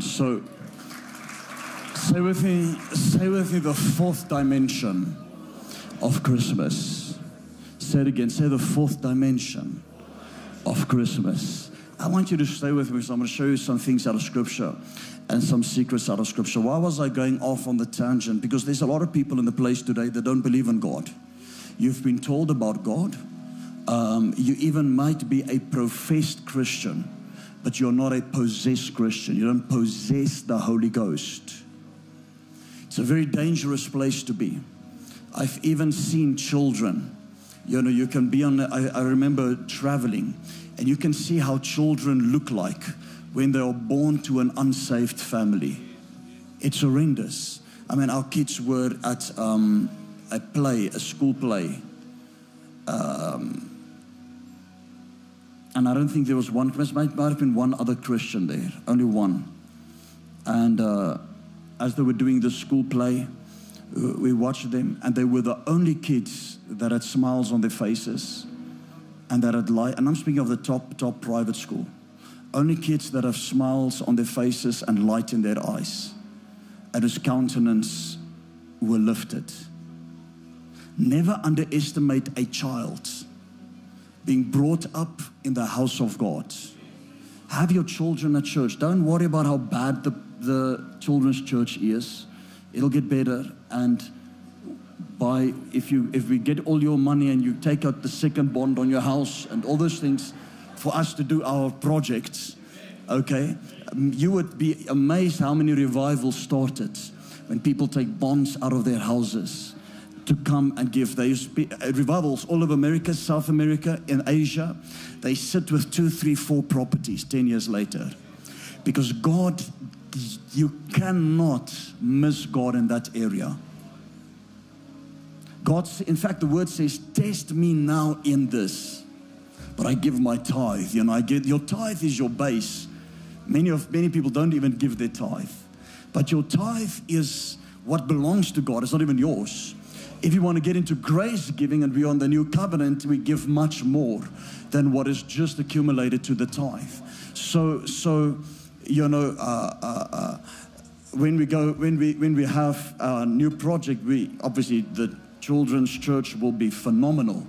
So say with me, say with me the fourth dimension of Christmas. Say it again. Say the fourth dimension of Christmas. I want you to stay with me because I'm going to show you some things out of Scripture and some secrets out of Scripture. Why was I going off on the tangent? Because there's a lot of people in the place today that don't believe in God. You've been told about God. Um, you even might be a professed Christian, but you're not a possessed Christian. You don't possess the Holy Ghost. It's a very dangerous place to be. I've even seen children. You know, you can be on, I, I remember traveling, and you can see how children look like when they are born to an unsaved family. It's horrendous. I mean, our kids were at um, a play, a school play. Um, and I don't think there was one, there might, might have been one other Christian there, only one. And uh, as they were doing the school play, uh, we watched them, and they were the only kids that had smiles on their faces and that had light. And I'm speaking of the top, top private school. Only kids that have smiles on their faces and light in their eyes. And whose countenance were lifted. Never underestimate a child being brought up in the house of God. Have your children at church. Don't worry about how bad the, the children's church is. It'll get better. And by if you if we get all your money and you take out the second bond on your house and all those things for us to do our projects, okay, um, you would be amazed how many revivals started when people take bonds out of their houses to come and give. They used to be uh, revivals all over America, South America, in Asia. They sit with two, three, four properties 10 years later. Because God, you cannot miss God in that area. God, in fact, the word says, Test me now in this. But I give my tithe. You know, I get your tithe is your base. Many of many people don't even give their tithe. But your tithe is what belongs to God. It's not even yours. If you want to get into grace giving and beyond the new covenant, we give much more than what is just accumulated to the tithe. So, so you know, uh, uh, uh, when we go, when we when we have a new project, we obviously the children's church will be phenomenal,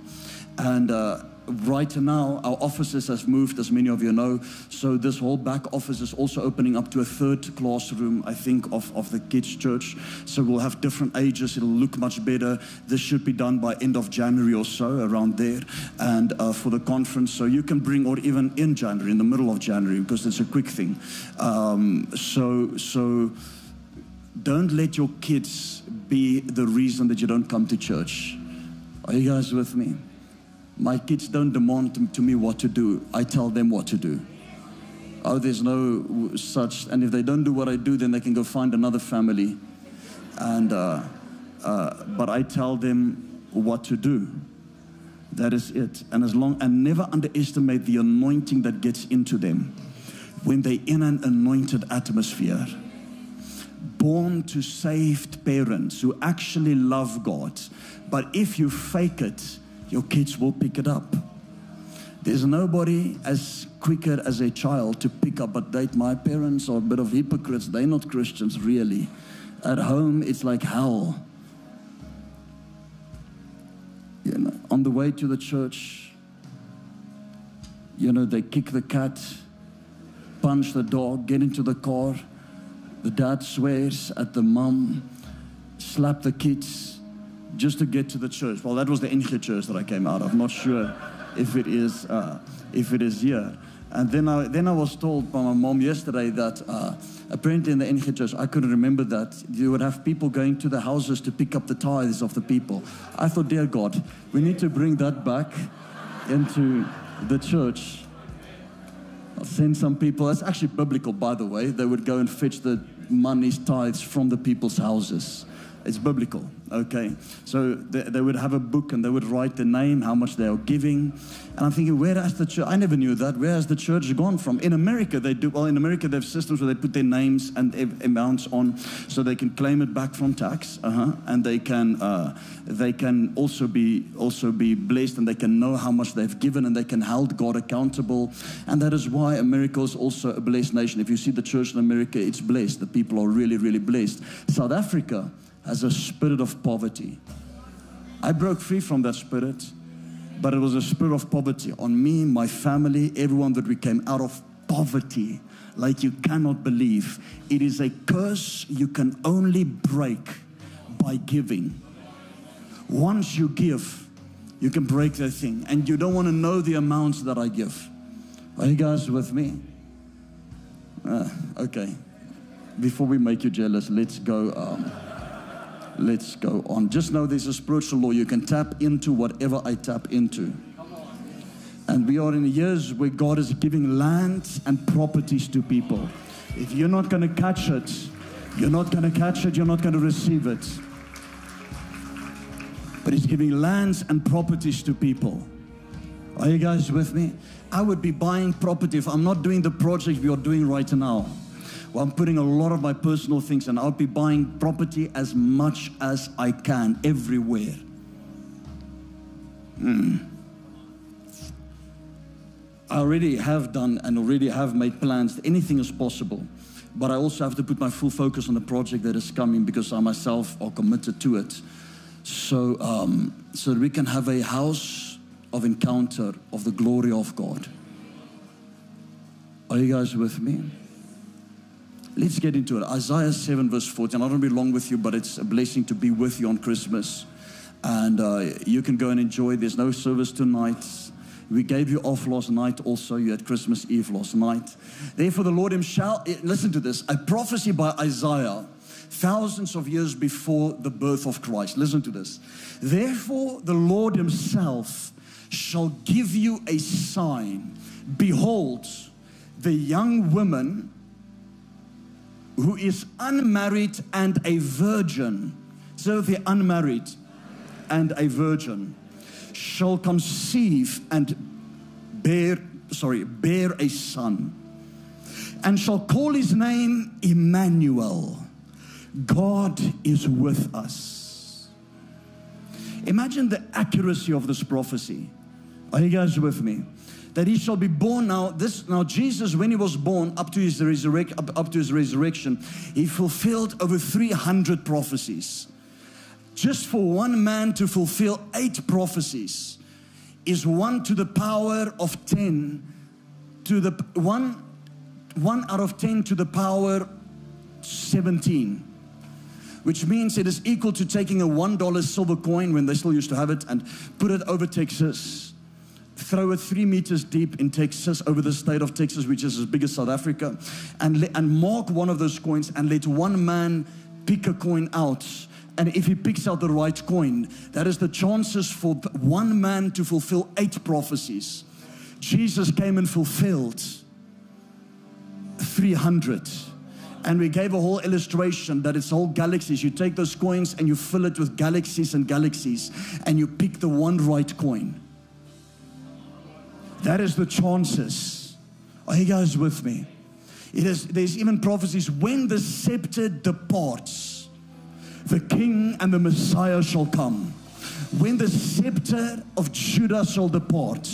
and uh, right now our offices has moved as many of you know. So this whole back office is also opening up to a third classroom i think of, of the kids church. So we'll have different ages. It'll look much better. This should be done by end of january or so around there and uh, for the conference. So you can bring or even in january in the middle of january because it's a quick thing. Um, so so don't let your kids be the reason that you don't come to church. Are you guys with me my kids don't demand to, me what to do. I tell them what to do. Oh, there's no such. And if they don't do what I do, then they can go find another family. And uh, uh, but I tell them what to do. That is it. And as long and never underestimate the anointing that gets into them when they're in an anointed atmosphere. Born to saved parents who actually love God. But if you fake it, your kids will pick it up. There's nobody as quicker as a child to pick up, but date my parents are a bit of hypocrites. They're not Christians, really. At home, it's like hell. You know, on the way to the church, you know, they kick the cat, punch the dog, get into the car. The dad swears at the mom, slap the kids just to get to the church. Well, that was the NG church that I came out of. Not sure if it is, uh, if it is here. And then I, then I was told by my mom yesterday that uh, apparently in the NG church, I couldn't remember that, you would have people going to the houses to pick up the tithes of the people. I thought, dear God, we need to bring that back into the church. I'll send some people, that's actually biblical, by the way. They would go and fetch the money's tithes from the people's houses. It's biblical, okay? So they, they, would have a book and they would write the name, how much they are giving. And I'm thinking, where has the church, I never knew that, where has the church gone from? In America, they do, well, in America, they have systems where they put their names and amounts on so they can claim it back from tax, uh-huh, and they can, uh, they can also be, also be blessed and they can know how much they've given and they can hold God accountable. And that is why America is also a blessed nation. If you see the church in America, it's blessed. The people are really, really blessed. South Africa, as a spirit of poverty. I broke free from that spirit, but it was a spirit of poverty on me, my family, everyone that we came out of poverty like you cannot believe. It is a curse you can only break by giving. Once you give, you can break that thing. And you don't want to know the amounts that I give. Are you guys with me? Uh, okay. Before we make you jealous, let's go. Um, Let's go on. Just know there's a spiritual law. You can tap into whatever I tap into. And we are in years where God is giving lands and properties to people. If you're not going to catch it, you're not going to catch it, you're not going to receive it. But He's giving lands and properties to people. Are you guys with me? I would be buying property if I'm not doing the project we are doing right now. Well, I'm putting a lot of my personal things and I'll be buying property as much as I can everywhere. Mm. I already have done and already have made plans. Anything is possible. But I also have to put my full focus on the project that is coming because I myself are committed to it. So, um, so that we can have a house of encounter of the glory of God. Are you guys with me? Let's get into it. Isaiah 7, verse 14. I don't want to be long with you, but it's a blessing to be with you on Christmas. And uh, you can go and enjoy. There's no service tonight. We gave you off last night also. You had Christmas Eve last night. Therefore, the Lord Himself, eh, listen to this a prophecy by Isaiah thousands of years before the birth of Christ. Listen to this. Therefore, the Lord Himself shall give you a sign. Behold, the young woman who is unmarried and a virgin. So the unmarried and a virgin shall conceive and bear, sorry, bear a son, and shall call his name Emmanuel. God is with us. Imagine the accuracy of this prophecy. Are you guys with me? That he shall be born now this now jesus when he was born up to his resurrection up, up to his resurrection he fulfilled over 300 prophecies. Just for one man to fulfill eight prophecies is one to the power of 10 to the one one out of 10 to the power 17 which means it is equal to taking a one dollar silver coin when they still used to have it and put it over texas throw it three meters deep in Texas, over the state of Texas, which is as big as South Africa, and, and mark one of those coins and let one man pick a coin out. And if he picks out the right coin, that is the chances for one man to fulfill eight prophecies. Jesus came and fulfilled 300. And we gave a whole illustration that it's whole galaxies. You take those coins and you fill it with galaxies and galaxies, and you pick the one right coin. That is the chances. Are you guys with me? It is, there's even prophecies when the scepter departs, the king and the Messiah shall come. When the scepter of Judah shall depart,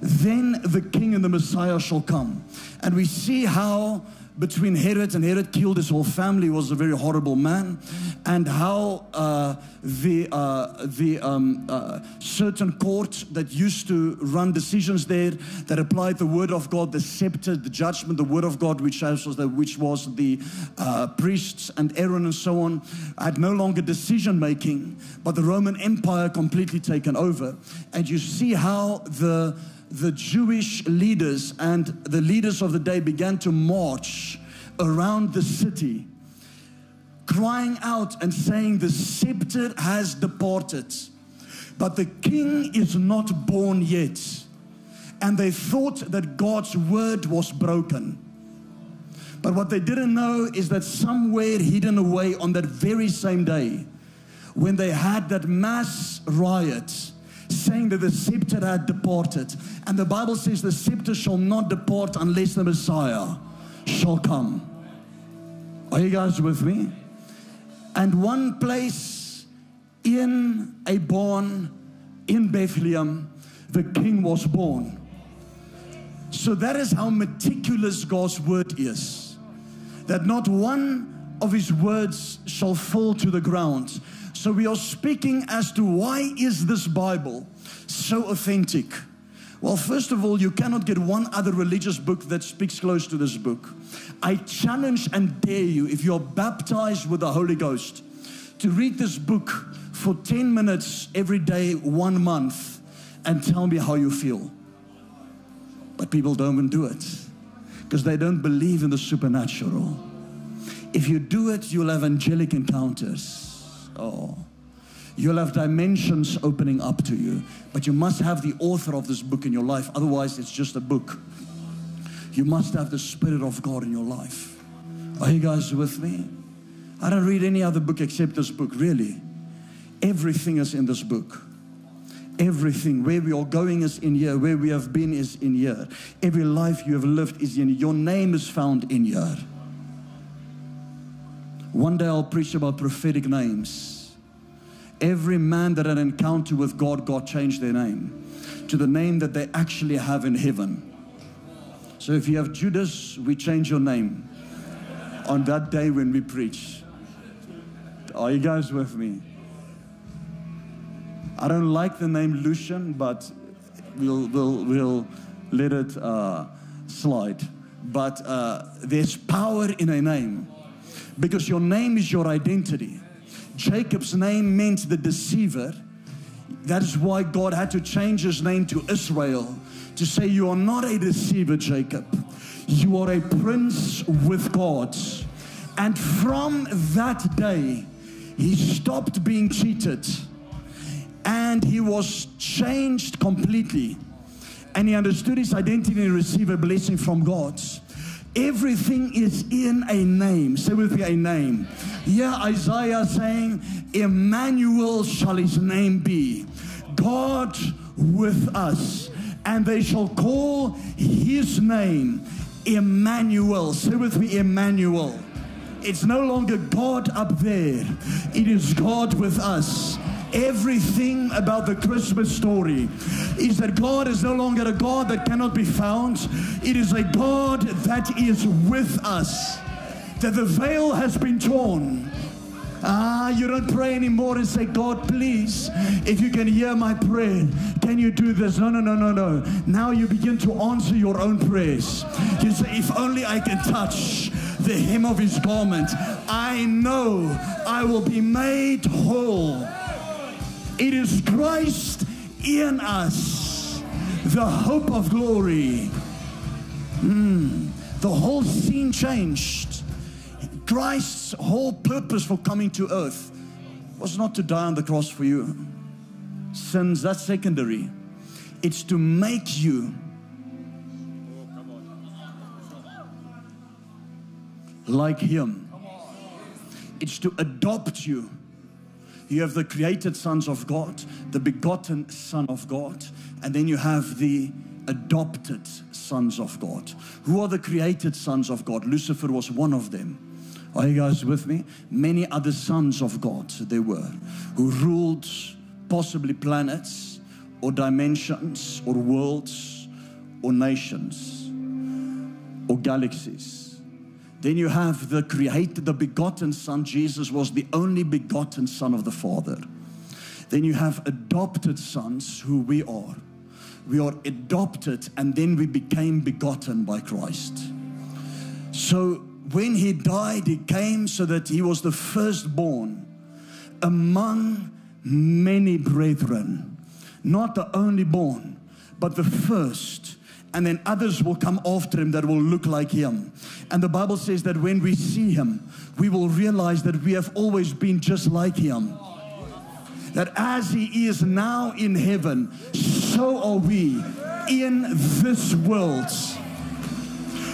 then the king and the Messiah shall come. And we see how between Herod and Herod killed his whole family was a very horrible man and how uh, the, uh, the um, uh, certain court that used to run decisions there that applied the word of God, the scepter, the judgment, the word of God, which was the, which was the uh, priests and Aaron and so on, had no longer decision making, but the Roman Empire completely taken over. And you see how the the Jewish leaders and the leaders of the day began to march around the city, crying out and saying, The scepter has departed, but the king is not born yet. And they thought that God's word was broken. But what they didn't know is that somewhere hidden away on that very same day, when they had that mass riot, saying that the scepter had departed, and the Bible says the scepter shall not depart unless the Messiah shall come. Are you guys with me? And one place in a barn in Bethlehem, the king was born. So that is how meticulous God's word is. That not one of his words shall fall to the ground. So we are speaking as to why is this Bible so authentic? Well, first of all, you cannot get one other religious book that speaks close to this book. I challenge and dare you, if you're baptized with the Holy Ghost, to read this book for 10 minutes every day, one month, and tell me how you feel. But people don't even do it because they don't believe in the supernatural. If you do it, you'll have angelic encounters. Oh. You'll have dimensions opening up to you. But you must have the author of this book in your life. Otherwise, it's just a book. You must have the Spirit of God in your life. Are you guys with me? I don't read any other book except this book, really. Everything is in this book. Everything. Where we are going is in here. Where we have been is in here. Every life you have lived is in here. Your name is found in here. One day I'll preach about prophetic names. Every man that had an encounter with God, God changed their name to the name that they actually have in heaven. So if you have Judas, we change your name on that day when we preach. Are you guys with me? I don't like the name Lucian, but we'll, we'll, we'll let it uh, slide. But uh, there's power in a name because your name is your identity. Jacob's name meant the deceiver. That is why God had to change his name to Israel to say, You are not a deceiver, Jacob. You are a prince with God. And from that day, he stopped being cheated and he was changed completely. And he understood his identity and received a blessing from God. Everything is in a name. Say with me, a name. Yeah, Isaiah saying, Emmanuel shall his name be. God with us. And they shall call his name Emmanuel. Say with me, Emmanuel. It's no longer God up there, it is God with us. Everything about the Christmas story is that God is no longer a God that cannot be found. It is a God that is with us. That the veil has been torn. Ah, you don't pray anymore and say, God, please, if you can hear my prayer, can you do this? No, no, no, no, no. Now you begin to answer your own prayers. You say, if only I can touch the hem of his garment, I know I will be made whole. It is Christ in us, the hope of glory. Mm, the whole scene changed. Christ's whole purpose for coming to earth was not to die on the cross for you. Sins, that's secondary. It's to make you like Him. It's to adopt you you have the created sons of God, the begotten Son of God, and then you have the adopted sons of God. Who are the created sons of God? Lucifer was one of them. Are you guys with me? Many other sons of God there were who ruled possibly planets or dimensions or worlds or nations or galaxies. Then you have the created, the begotten Son. Jesus was the only begotten Son of the Father. Then you have adopted sons, who we are. We are adopted and then we became begotten by Christ. So when he died, he came so that he was the firstborn among many brethren. Not the only born, but the first and then others will come after him that will look like him. And the Bible says that when we see him, we will realize that we have always been just like him. That as he is now in heaven, so are we in this world.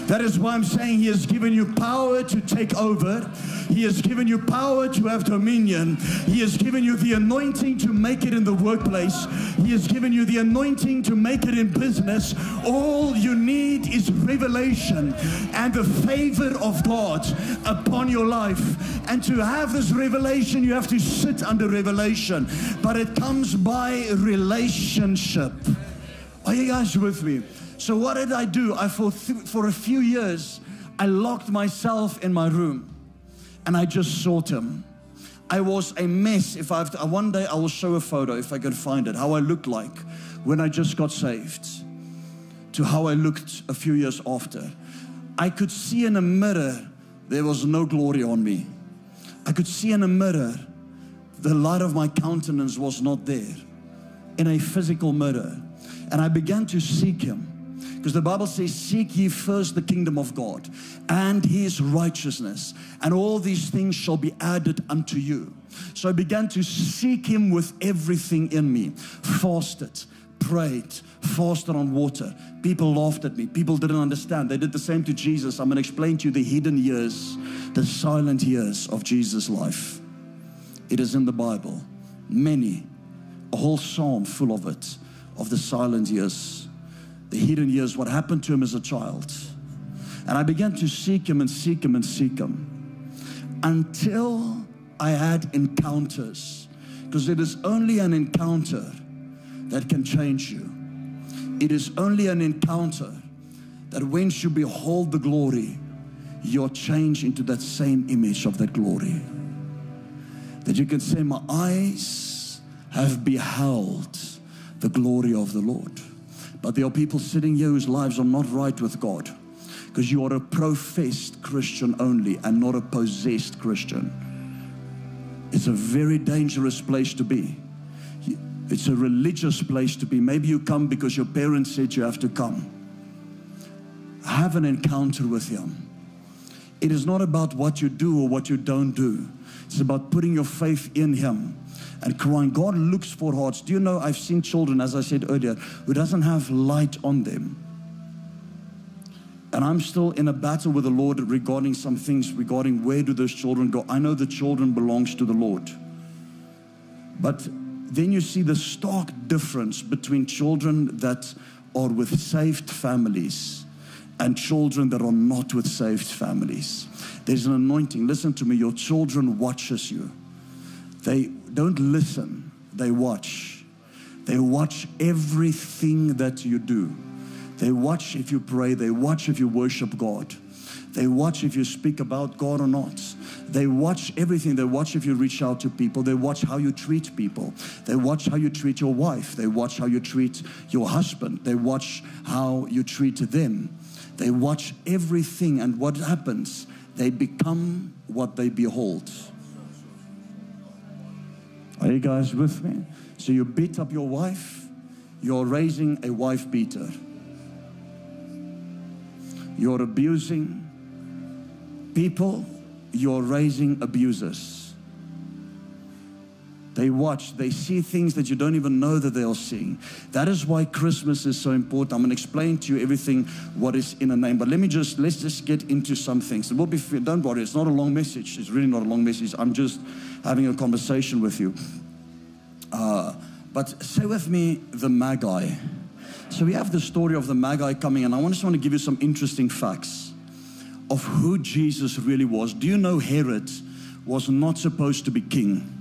That is why I'm saying He has given you power to take over. He has given you power to have dominion. He has given you the anointing to make it in the workplace. He has given you the anointing to make it in business. All you need is revelation and the favor of God upon your life. And to have this revelation, you have to sit under revelation. But it comes by relationship. Are you guys with me? So what did I do? I for for a few years I locked myself in my room and I just sought him. I was a mess. If I have to, uh, one day I will show a photo if I can find it, how I looked like when I just got saved to how I looked a few years after. I could see in a mirror there was no glory on me. I could see in a mirror the light of my countenance was not there in a physical mirror. And I began to seek him. Because the Bible says, Seek ye first the kingdom of God and his righteousness, and all these things shall be added unto you. So I began to seek him with everything in me, fasted, prayed, fasted on water. People laughed at me. People didn't understand. They did the same to Jesus. I'm going to explain to you the hidden years, the silent years of Jesus' life. It is in the Bible. Many, a whole psalm full of it, of the silent years the hidden years, what happened to him as a child. And I began to seek him and seek him and seek him until I had encounters. Because it is only an encounter that can change you. It is only an encounter that when you behold the glory, you're changed into that same image of that glory. That you can say, My eyes have beheld the glory of the Lord. But there are people sitting here whose lives are not right with God because you are a professed Christian only and not a possessed Christian. It's a very dangerous place to be. It's a religious place to be. Maybe you come because your parents said you have to come. Have an encounter with Him. It is not about what you do or what you don't do, it's about putting your faith in Him and crying. God looks for hearts. Do you know I've seen children, as I said earlier, who doesn't have light on them. And I'm still in a battle with the Lord regarding some things regarding where do those children go. I know the children belongs to the Lord. But then you see the stark difference between children that are with saved families and children that are not with saved families. There's an anointing. Listen to me, your children watches you. They don't listen, they watch. They watch everything that you do. They watch if you pray, they watch if you worship God. They watch if you speak about God or not. They watch everything. They watch if you reach out to people. They watch how you treat people. They watch how you treat your wife. They watch how you treat your husband. They watch how you treat them. They watch everything. And what happens? They become what they behold. Are you guys with me? So you beat up your wife, you're raising a wife beater. You're abusing people, you're raising abusers. They watch, they see things that you don't even know that they are seeing. That is why Christmas is so important. I'm going to explain to you everything what is in a name. But let me just let's just get into some things. It will be don't worry, it's not a long message. It's really not a long message. I'm just having a conversation with you. Uh, but say with me the Magi. So we have the story of the Magi coming, and I just want to give you some interesting facts of who Jesus really was. Do you know Herod was not supposed to be king?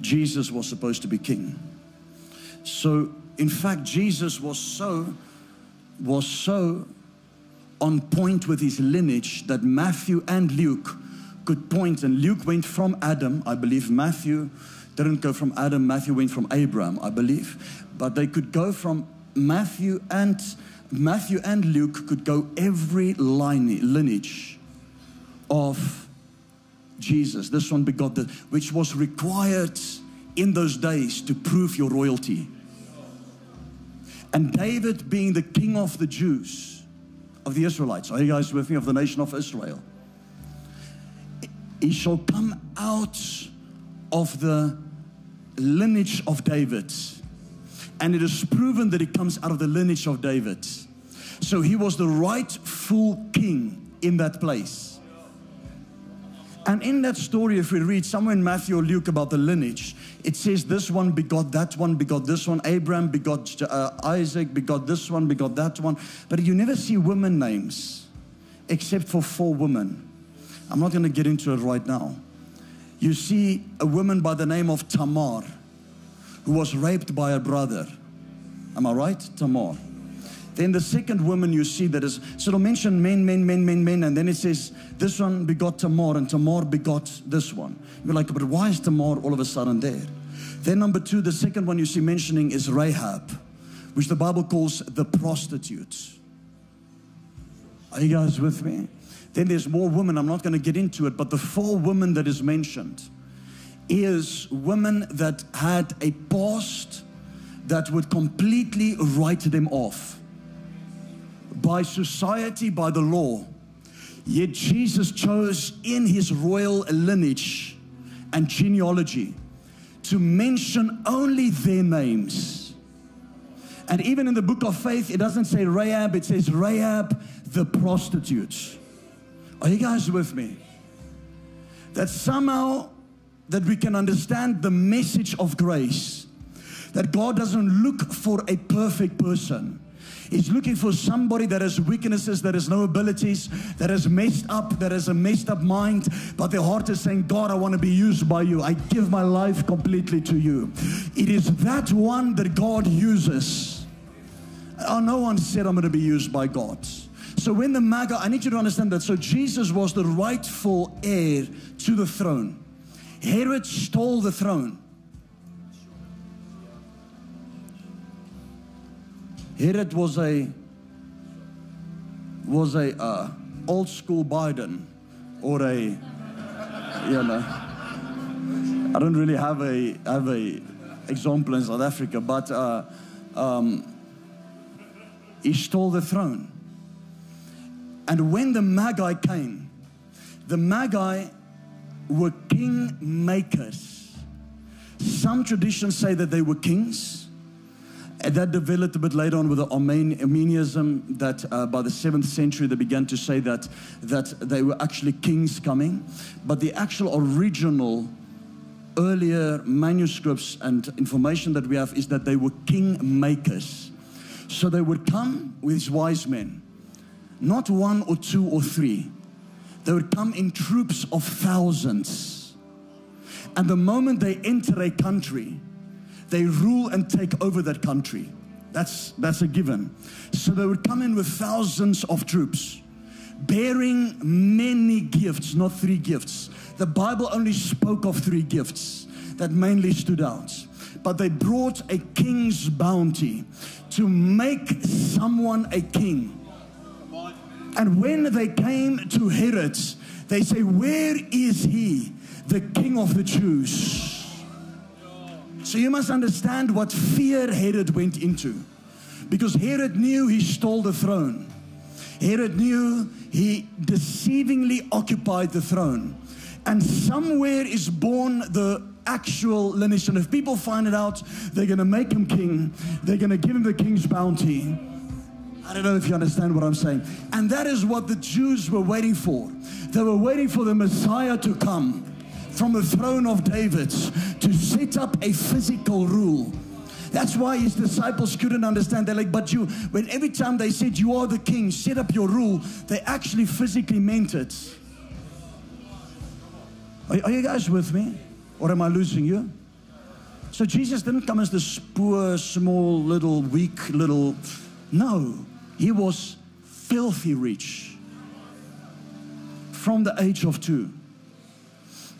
Jesus was supposed to be king. So, in fact, Jesus was so was so on point with his lineage that Matthew and Luke could point, and Luke went from Adam, I believe. Matthew didn't go from Adam. Matthew went from Abraham, I believe. But they could go from Matthew and Matthew and Luke could go every line, lineage of Jesus. This one begot the, which was required in those days to prove your royalty. And David being the king of the Jews, of the Israelites. Are you guys with me? Of the nation of Israel. He shall come out of the lineage of David. And it is proven that he comes out of the lineage of David. So he was the rightful king in that place. And in that story, if we read somewhere in Matthew or Luke about the lineage, it says this one begot that one, begot this one. Abraham begot uh, Isaac, begot this one, begot that one. But you never see women names except for four women. I'm not going to get into it right now. You see a woman by the name of Tamar who was raped by her brother. Am I right? Tamar. Then the second woman you see that is, so it'll mention men, men, men, men, men, and then it says, this one begot Tamar, and Tamar begot this one. You're like, but why is Tamar all of a sudden there? Then number two, the second one you see mentioning is Rahab, which the Bible calls the prostitute. Are you guys with me? Then there's more women. I'm not going to get into it, but the four women that is mentioned is women that had a past that would completely write them off by society, by the law. Yet Jesus chose in his royal lineage and genealogy to mention only their names. And even in the book of faith, it doesn't say Rahab, it says Rahab the prostitute. Are you guys with me? That somehow that we can understand the message of grace. That God doesn't look for a perfect person. He's looking for somebody that has weaknesses, that has no abilities, that has messed up, that has a messed up mind, but their heart is saying, God, I want to be used by you. I give my life completely to you. It is that one that God uses. Oh, no one said I'm going to be used by God. So when the Magi, I need you to understand that. So Jesus was the rightful heir to the throne. Herod stole the throne. Herod was a was a uh, old school Biden or a you know I don't really have a have a example in South Africa, but uh, um, he stole the throne. And when the Magi came, the Magi were king makers. Some traditions say that they were kings. And that developed a bit later on with the Arminianism that uh, by the 7th century they began to say that, that they were actually kings coming. But the actual original earlier manuscripts and information that we have is that they were king makers. So they would come with wise men, not one or two or three. They would come in troops of thousands. And the moment they enter a country, they rule and take over that country. That's, that's a given. So they would come in with thousands of troops, bearing many gifts, not three gifts. The Bible only spoke of three gifts that mainly stood out. But they brought a king's bounty to make someone a king. And when they came to Herod, they say, Where is he, the king of the Jews? So you must understand what fear Herod went into. Because Herod knew he stole the throne. Herod knew he deceivingly occupied the throne. And somewhere is born the actual lineage. And if people find it out, they're going to make him king. They're going to give him the king's bounty. I don't know if you understand what I'm saying. And that is what the Jews were waiting for. They were waiting for the Messiah to come from the throne of David to set up a physical rule. That's why his disciples couldn't understand. They're like, but you, when every time they said, You are the king, set up your rule, they actually physically meant it. Are, are you guys with me? Or am I losing you? So Jesus didn't come as this poor, uh, small, little, weak, little. No, he was filthy rich from the age of two.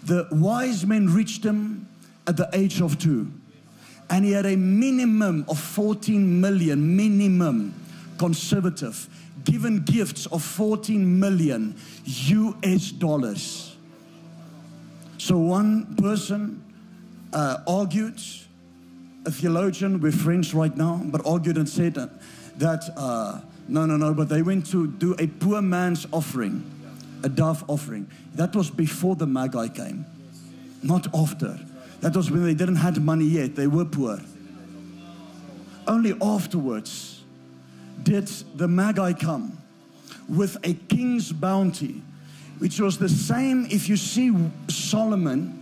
The wise men reached him at the age of two. And he had a minimum of 14 million, minimum conservative, given gifts of 14 million US dollars. So one person uh, argued, a theologian, we're friends right now, but argued and said that, uh, no, no, no, but they went to do a poor man's offering a dove offering. That was before the Magi came, not after. That was when they didn't have money yet, they were poor. Only afterwards did the Magi come with a king's bounty, which was the same if you see Solomon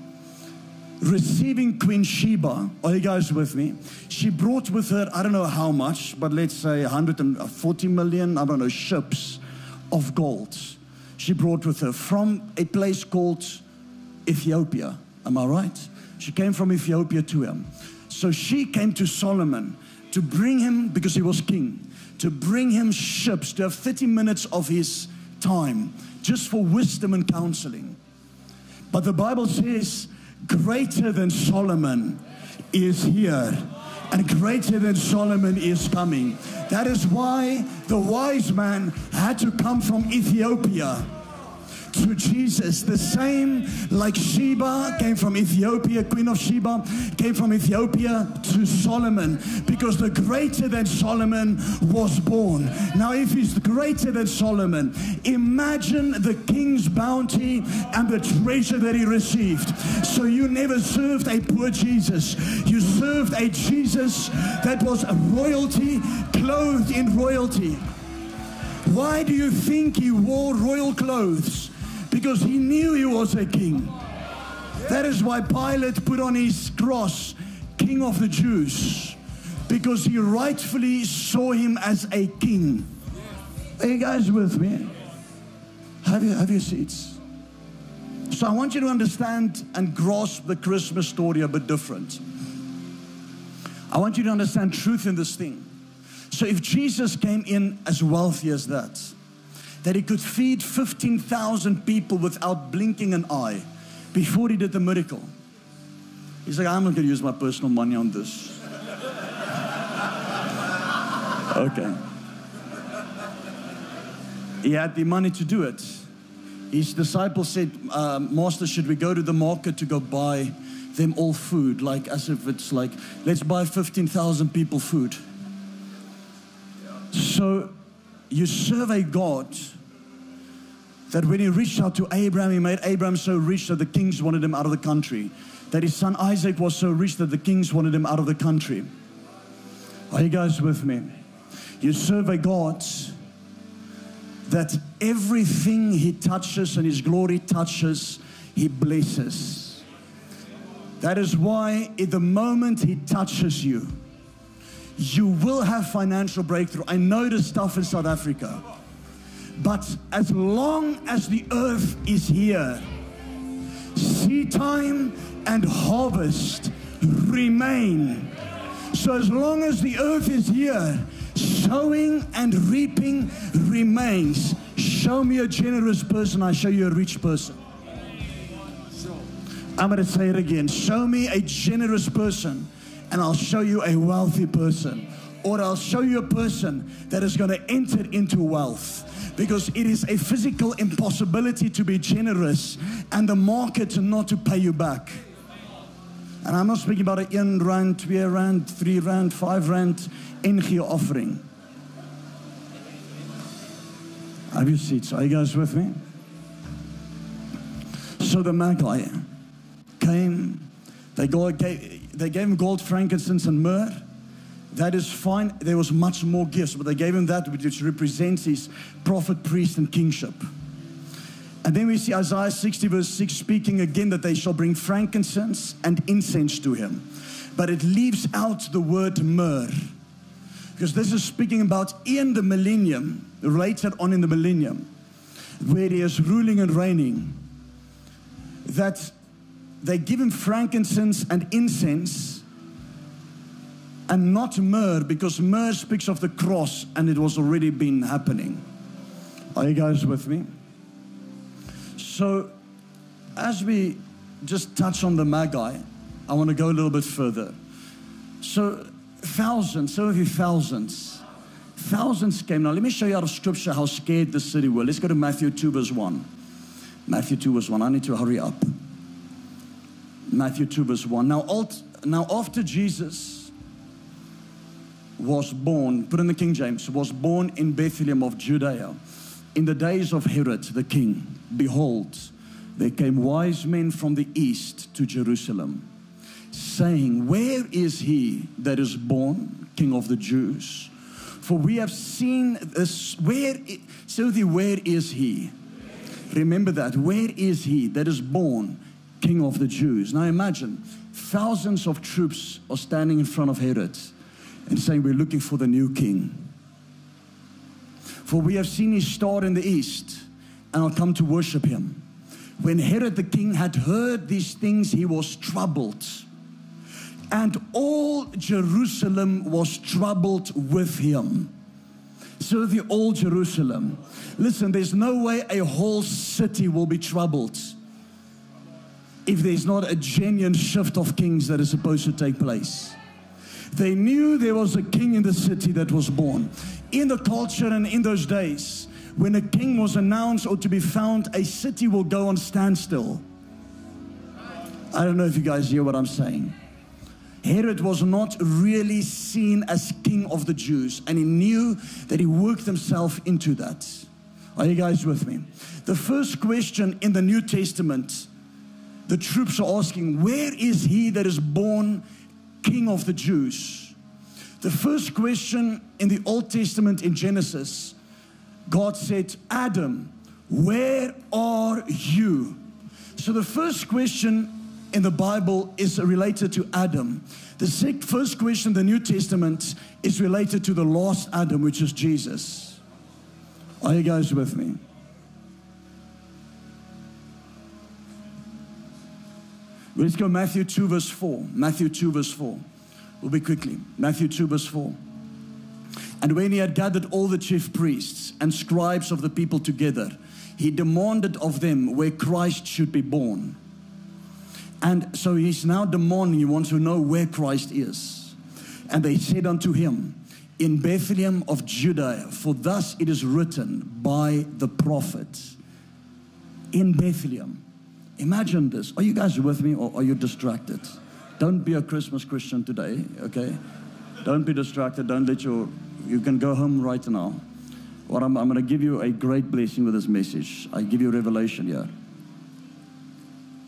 receiving Queen Sheba. Are you guys with me? She brought with her, I don't know how much, but let's say 140 million, I don't know, ships of gold. She brought with her from a place called Ethiopia. Am I right? She came from Ethiopia to him. So she came to Solomon to bring him, because he was king, to bring him ships, to have 30 minutes of his time just for wisdom and counseling. But the Bible says, greater than Solomon is here, and greater than Solomon is coming. That is why the wise man had to come from Ethiopia to Jesus. The same like Sheba came from Ethiopia, Queen of Sheba came from Ethiopia to Solomon because the greater than Solomon was born. Now, if he's greater than Solomon, imagine the king's bounty and the treasure that he received. So you never served a poor Jesus, you served a Jesus that was royalty, clothed in royalty. Why do you think he wore royal clothes? because he knew he was a king. That is why Pilate put on his cross, King of the Jews, because he rightfully saw him as a king. Are you guys with me? Have you have your seats? So I want you to understand and grasp the Christmas story a bit different. I want you to understand truth in this thing. So if Jesus came in as wealthy as that, that he could feed 15,000 people without blinking an eye before he did the miracle. He's like, I'm not going to use my personal money on this. okay. He had the money to do it. His disciples said, uh, Master, should we go to the market to go buy them all food? Like, as if it's like, let's buy 15,000 people food. So you serve a God that when he reached out to Abraham, he made Abraham so rich that the kings wanted him out of the country. That his son Isaac was so rich that the kings wanted him out of the country. Are you guys with me? You serve a God that everything he touches and his glory touches, he blesses. That is why, at the moment he touches you, you will have financial breakthrough. I know the stuff in South Africa. But as long as the earth is here, seed time and harvest remain. So as long as the earth is here, sowing and reaping remains. Show me a generous person, I show you a rich person. I'm going to say it again. Show me a generous person, and I'll show you a wealthy person. Or I'll show you a person that is going to enter into wealth because it is a physical impossibility to be generous and the market not to pay you back. And I'm not speaking about a 1 rand, 2 rand, 3 rand, 5 rand NG offering. Have your seats. Are you guys with me? So the Magi came, they, gave, they gave him gold, frankincense, and myrrh. That is fine. There was much more gifts, but they gave him that which represents his prophet, priest, and kingship. And then we see Isaiah 60, verse 6, speaking again that they shall bring frankincense and incense to him. But it leaves out the word myrrh. Because this is speaking about in the millennium, later on in the millennium, where he is ruling and reigning, that they give him frankincense and incense and not myrrh because myrrh speaks of the cross and it was already been happening. Are you guys with me? So, as we just touch on the Magi, I want to go a little bit further. So, thousands, some of you thousands, thousands came. Now, let me show you out of scripture how scared the city were. Let's go to Matthew 2, verse 1. Matthew 2, verse 1. I need to hurry up. Matthew 2, verse 1. Now, alt, now after Jesus was born, put in the King James, was born in Bethlehem of Judea in the days of Herod the king. Behold, there came wise men from the east to Jerusalem, saying, Where is he that is born, King of the Jews? For we have seen this. Where, Sylvie, where is he? Remember that. Where is he that is born King of the Jews? Now imagine thousands of troops are standing in front of Herod and saying, We're looking for the new king. For we have seen his star in the east, and I'll come to worship him. When Herod the king had heard these things, he was troubled. And all Jerusalem was troubled with him. So the old Jerusalem. Listen, there's no way a whole city will be troubled if there's not a genuine shift of kings that is supposed to take place. They knew there was a king in the city that was born. In the culture and in those days, when a king was announced or to be found, a city will go on standstill. I don't know if you guys hear what I'm saying. Herod was not really seen as king of the Jews, and he knew that he worked himself into that. Are you guys with me? The first question in the New Testament, the troops are asking, Where is he that is born king of the Jews? The first question in the Old Testament in Genesis, God said, Adam, where are you? So the first question in the Bible is related to Adam. The first question in the New Testament is related to the last Adam, which is Jesus. Are you guys with me? Let's go Matthew 2, verse 4. Matthew 2, verse 4. We'll be quickly. Matthew 2, verse 4. And when he had gathered all the chief priests and scribes of the people together, he demanded of them where Christ should be born. And so he's now demanding, he wants to know where Christ is. And they said unto him, In Bethlehem of Judea, for thus it is written by the prophet. In Bethlehem. Imagine this. Are you guys with me or are you distracted? Don't be a Christmas Christian today, okay? Don't be distracted. Don't let your, you can go home right now. What I'm, I'm going to give you a great blessing with this message. I give you revelation here.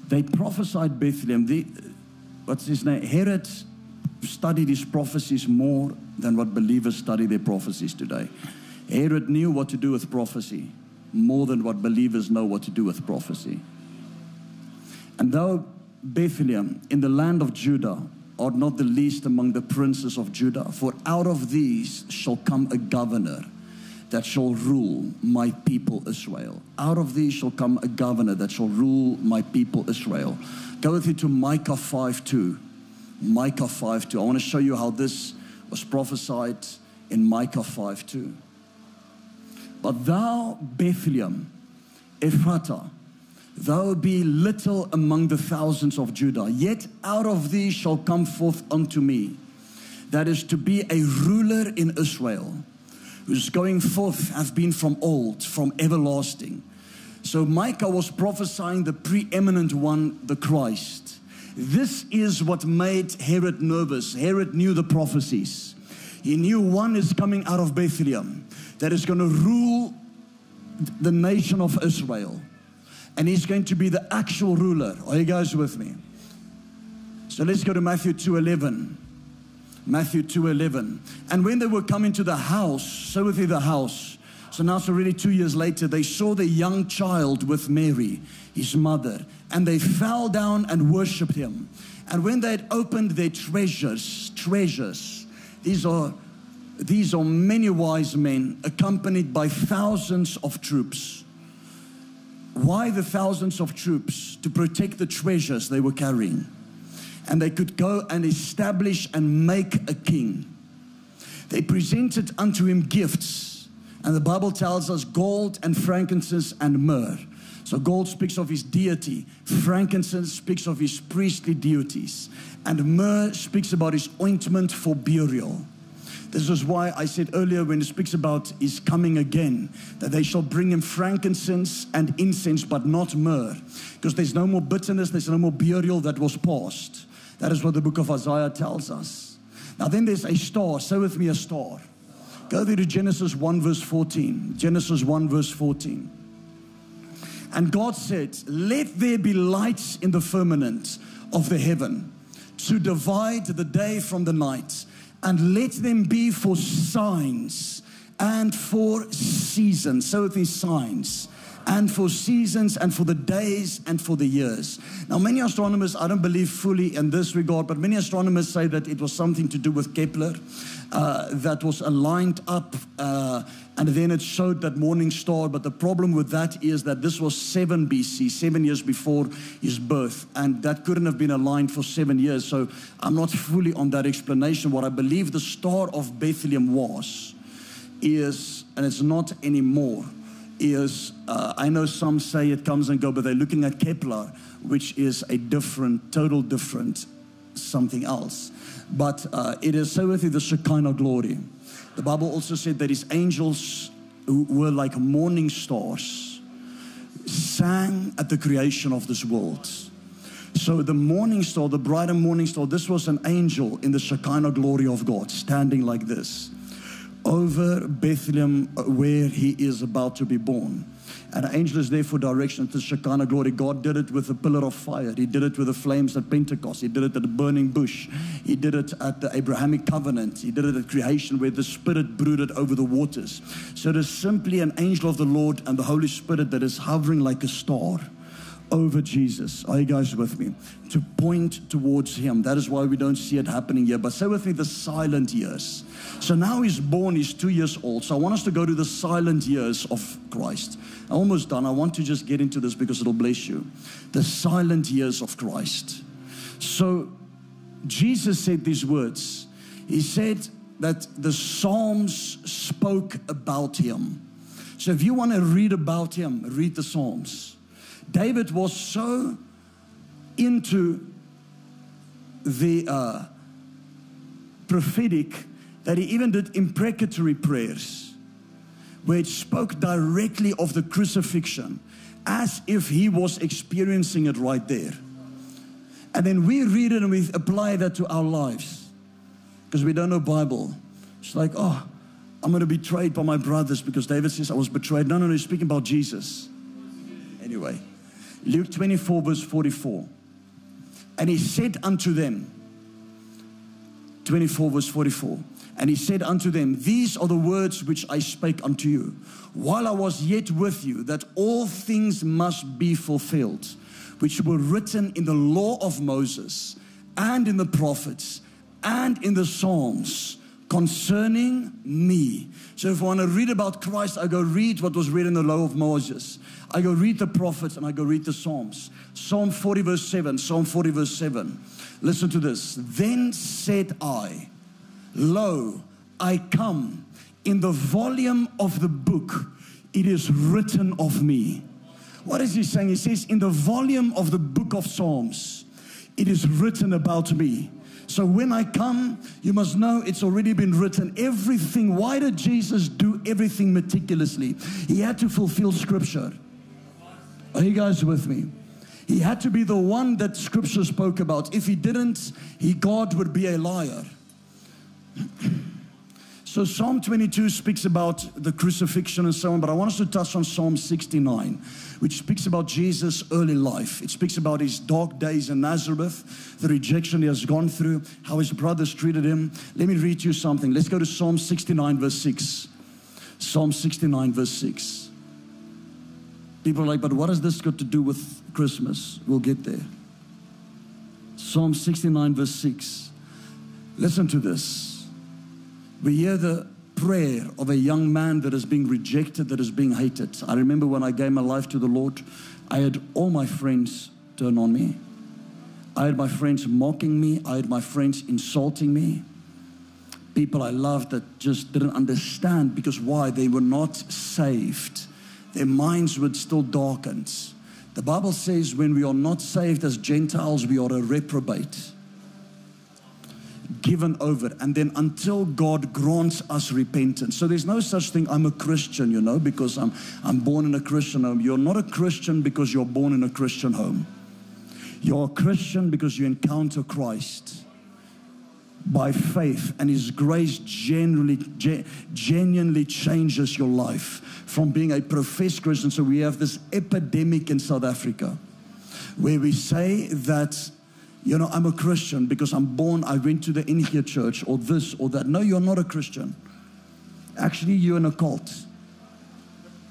They prophesied Bethlehem. The, what's his name? Herod studied his prophecies more than what believers study their prophecies today. Herod knew what to do with prophecy more than what believers know what to do with prophecy. And though Bethlehem in the land of Judah are not the least among the princes of Judah, for out of these shall come a governor that shall rule my people Israel. Out of these shall come a governor that shall rule my people Israel. Go with me to Micah 5 2. Micah 5 2. I want to show you how this was prophesied in Micah 5 2. But thou, Bethlehem, Ephratah, thou be little among the thousands of Judah, yet out of thee shall come forth unto me, that is to be a ruler in Israel, whose going forth has been from old, from everlasting. So Micah was prophesying the preeminent one, the Christ. This is what made Herod nervous. Herod knew the prophecies. He knew one is coming out of Bethlehem that is going to rule the nation of Israel. And he's going to be the actual ruler. Are you guys with me? So let's go to Matthew 2:11. Matthew 2:11. And when they were coming to the house, so with the house. So now it's already two years later, they saw the young child with Mary, his mother, and they fell down and worshipped him. And when they had opened their treasures, treasures, these are these are many wise men accompanied by thousands of troops. Why the thousands of troops? To protect the treasures they were carrying. And they could go and establish and make a king. They presented unto him gifts. And the Bible tells us gold and frankincense and myrrh. So gold speaks of his deity, frankincense speaks of his priestly duties, and myrrh speaks about his ointment for burial. This is why I said earlier when it speaks about his coming again, that they shall bring him frankincense and incense, but not myrrh. Because there's no more bitterness, there's no more burial that was past. That is what the book of Isaiah tells us. Now, then there's a star. Say with me a star. Go there to Genesis 1, verse 14. Genesis 1, verse 14. And God said, Let there be lights in the firmament of the heaven to divide the day from the night, and let them be for signs and for seasons. So these signs and for seasons and for the days and for the years. Now, many astronomers, I don't believe fully in this regard, but many astronomers say that it was something to do with Kepler uh, that was aligned up. Uh, and then it showed that morning star. But the problem with that is that this was 7 BC, seven years before his birth. And that couldn't have been aligned for seven years. So I'm not fully on that explanation. What I believe the star of Bethlehem was is, and it's not anymore, is uh, I know some say it comes and go, but they're looking at Kepler, which is a different, total different something else. But uh, it is so with the Shekinah glory. The Bible also said that his angels who were like morning stars sang at the creation of this world. So the morning star, the bright and morning star, this was an angel in the Shekinah glory of God, standing like this over Bethlehem uh, where he is about to be born. And an angel is there for direction to Shekinah glory. God did it with a pillar of fire. He did it with the flames at Pentecost. He did it at the burning bush. He did it at the Abrahamic covenant. He did it at creation where the Spirit brooded over the waters. So it is simply an angel of the Lord and the Holy Spirit that is hovering like a star over Jesus. Are you guys with me? To point towards Him. That is why we don't see it happening here. But say with me the silent years. So now He's born, He's two years old. So I want us to go to the silent years of Christ. I'm almost done. I want to just get into this because it'll bless you. The silent years of Christ. So Jesus said these words. He said that the Psalms spoke about Him. So if you want to read about Him, read the Psalms. David was so into the uh, prophetic that he even did imprecatory prayers where it spoke directly of the crucifixion as if he was experiencing it right there. And then we read it and we apply that to our lives because we don't know Bible. It's like, oh, I'm going to be betrayed by my brothers because David says I was betrayed. No, no, no, he's speaking about Jesus. Anyway. Luke 24, verse 44. And he said unto them, 24, verse 44. And he said unto them, These are the words which I spake unto you, while I was yet with you, that all things must be fulfilled, which were written in the law of Moses, and in the prophets, and in the Psalms concerning me. So if I want to read about Christ, I go read what was written in the law of Moses. I go read the prophets and I go read the Psalms. Psalm 40, verse 7. Psalm 40, verse 7. Listen to this. Then said I, Lo, I come in the volume of the book, it is written of me. What is he saying? He says, In the volume of the book of Psalms, it is written about me. So when I come, you must know it's already been written. Everything. Why did Jesus do everything meticulously? He had to fulfill scripture. Are you guys with me? He had to be the one that scripture spoke about. If he didn't, he God would be a liar. so Psalm 22 speaks about the crucifixion and so on, but I want us to touch on Psalm 69, which speaks about Jesus' early life. It speaks about his dark days in Nazareth, the rejection he has gone through, how his brothers treated him. Let me read you something. Let's go to Psalm 69, verse 6. Psalm 69, verse 6. People are like, but what has this got to do with Christmas? We'll get there. Psalm 69, verse 6. Listen to this. We hear the prayer of a young man that is being rejected, that is being hated. I remember when I gave my life to the Lord, I had all my friends turn on me. I had my friends mocking me, I had my friends insulting me. People I loved that just didn't understand because why? They were not saved their minds were still darkened. The Bible says when we are not saved as Gentiles, we are a reprobate, given over, and then until God grants us repentance. So there's no such thing, I'm a Christian, you know, because I'm, I'm born in a Christian home. You're not a Christian because you're born in a Christian home. You're a Christian because you encounter Christ by faith, and His grace genuinely, genuinely changes your life from being a professed Christian. So we have this epidemic in South Africa where we say that you know, I'm a Christian because I'm born, I went to the in here church or this or that. No, you're not a Christian. Actually, you're in a cult.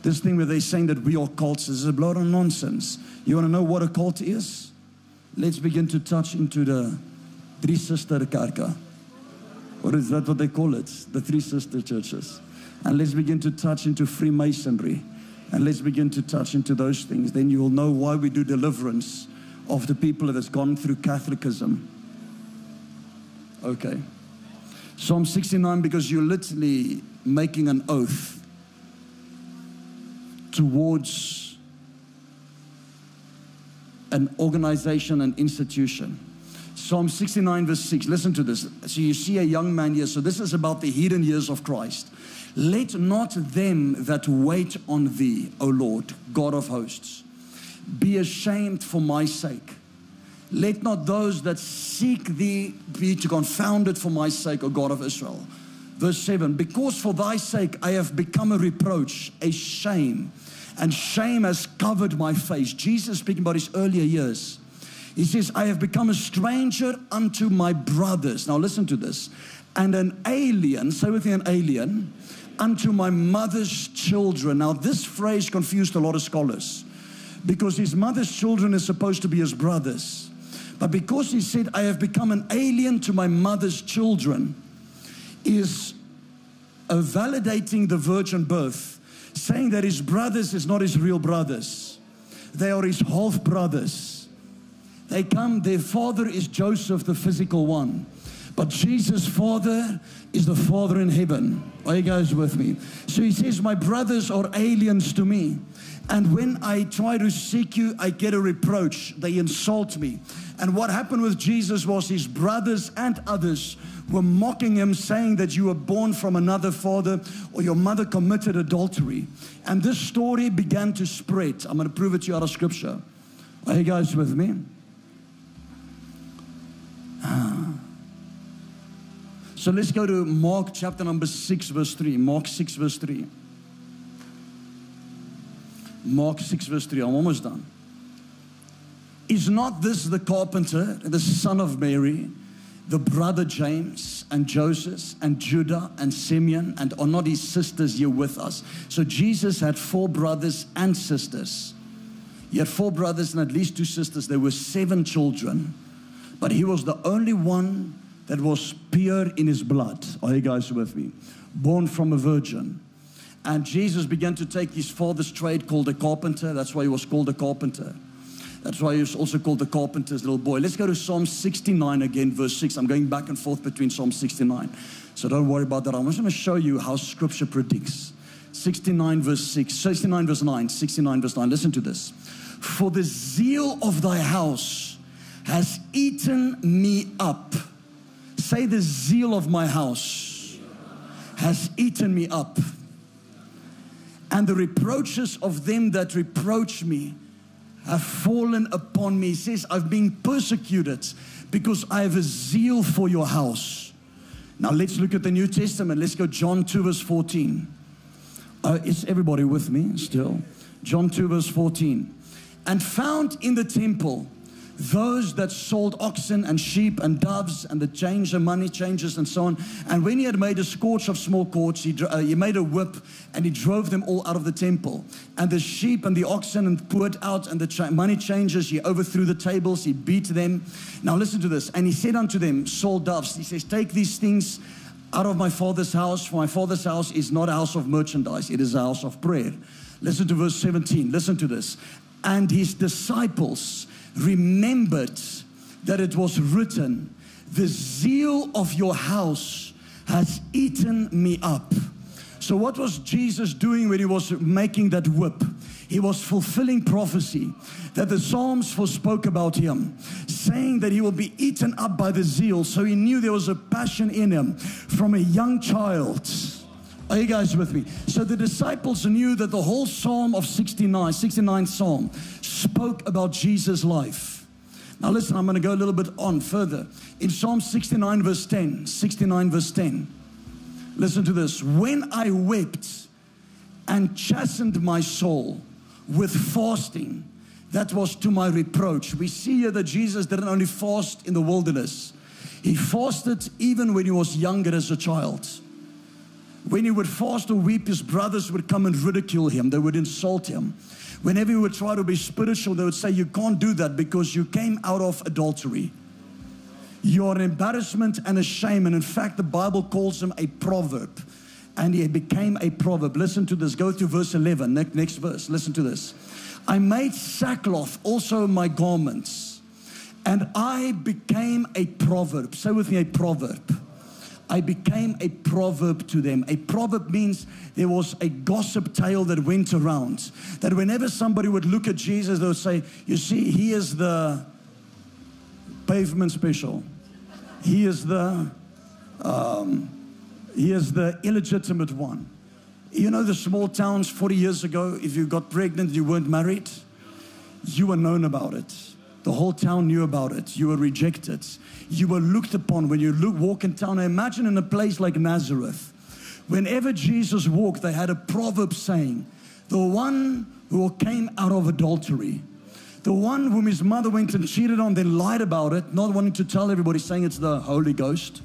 This thing where they're saying that we are cults is a blood of nonsense. You want to know what a cult is? Let's begin to touch into the Three Sister. What is that what they call it? The Three Sister Churches. And let's begin to touch into Freemasonry. And let's begin to touch into those things. Then you will know why we do deliverance of the people that has gone through Catholicism. Okay. Psalm 69, because you're literally making an oath towards an organization, an institution. Psalm 69, verse 6. Listen to this. So you see a young man here. So this is about the hidden years of Christ. Let not them that wait on thee, O Lord, God of hosts, be ashamed for my sake. Let not those that seek thee be confounded for my sake, O God of Israel. Verse 7 Because for thy sake I have become a reproach, a shame, and shame has covered my face. Jesus speaking about his earlier years. He says, I have become a stranger unto my brothers. Now listen to this. And an alien, say with me, an alien, unto my mother's children. Now, this phrase confused a lot of scholars because his mother's children are supposed to be his brothers. But because he said, I have become an alien to my mother's children, is validating the virgin birth, saying that his brothers is not his real brothers, they are his half brothers. They come, their father is Joseph, the physical one. But Jesus' father is the Father in heaven. Are you guys with me? So he says, My brothers are aliens to me. And when I try to seek you, I get a reproach. They insult me. And what happened with Jesus was his brothers and others were mocking him, saying that you were born from another father or your mother committed adultery. And this story began to spread. I'm going to prove it to you out of scripture. Are you guys with me? Ah. So let's go to Mark chapter number 6, verse 3. Mark 6, verse 3. Mark 6, verse 3. I'm almost done. Is not this the carpenter, the son of Mary, the brother James and Joseph and Judah and Simeon, and are not his sisters here with us? So Jesus had four brothers and sisters. He had four brothers and at least two sisters. There were seven children, but he was the only one that was pure in his blood. Are you guys with me? Born from a virgin. And Jesus began to take his father's trade called a carpenter. That's why he was called a carpenter. That's why he was also called the carpenter's little boy. Let's go to Psalm 69 again, verse 6. I'm going back and forth between Psalm 69. So don't worry about that. I'm just going to show you how scripture predicts. 69 verse 6, 69 verse 9, 69 verse 9. Listen to this. For the zeal of thy house has eaten me up. Say, the zeal of my house has eaten me up. And the reproaches of them that reproach me have fallen upon me. He says, I've been persecuted because I have a zeal for your house. Now let's look at the New Testament. Let's go John 2 verse 14. Uh, is everybody with me still? John 2 verse 14. And found in the temple those that sold oxen and sheep and doves and the change changer, money changers and so on. And when he had made a scourge of small cords, he, uh, he made a whip and he drove them all out of the temple. And the sheep and the oxen and poured out and the cha- money changers, he overthrew the tables, he beat them. Now listen to this. And he said unto them, sold doves, he says, take these things out of my father's house, for my father's house is not a house of merchandise, it is a house of prayer. Listen to verse 17. Listen to this. And his disciples remembered that it was written, The zeal of your house has eaten me up. So, what was Jesus doing when he was making that whip? He was fulfilling prophecy that the Psalms spoke about him, saying that he will be eaten up by the zeal. So, he knew there was a passion in him from a young child. Are you guys with me? So the disciples knew that the whole Psalm of 69, 69 Psalm, spoke about Jesus' life. Now listen, I'm going to go a little bit on further. In Psalm 69 verse 10, 69 verse 10, listen to this. When I wept and chastened my soul with fasting, that was to my reproach. We see here that Jesus didn't only fast in the wilderness, he fasted even when he was younger as a child. When he would fast or weep, his brothers would come and ridicule him, they would insult him. Whenever he would try to be spiritual, they would say, You can't do that because you came out of adultery. You're an embarrassment and a shame. And in fact, the Bible calls him a proverb. And he became a proverb. Listen to this. Go to verse 11. Next, next verse. Listen to this. I made sackcloth also my garments, and I became a proverb. Say with me, a proverb. I became a proverb to them. A proverb means there was a gossip tale that went around. That whenever somebody would look at Jesus, they would say, You see, he is the pavement special. He is the um, he is the illegitimate one. You know the small towns 40 years ago, if you got pregnant, you weren't married, you were known about it. The whole town knew about it. You were rejected. You were looked upon when you look, walk in town. I imagine in a place like Nazareth, whenever Jesus walked, they had a proverb saying, The one who came out of adultery, the one whom his mother went and cheated on, then lied about it, not wanting to tell everybody, saying it's the Holy Ghost.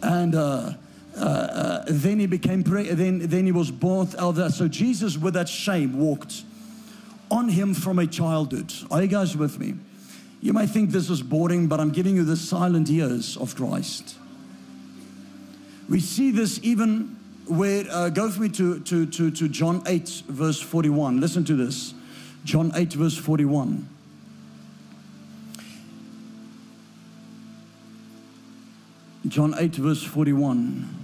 And uh, uh, uh, then he became, then, then he was born out of that. So Jesus, with that shame, walked on him from a childhood. Are you guys with me? You might think this is boring, but I'm giving you the silent years of Christ. We see this even where, uh, go with me to, to, to, to John 8, verse 41. Listen to this. John 8, verse 41. John 8, verse 41.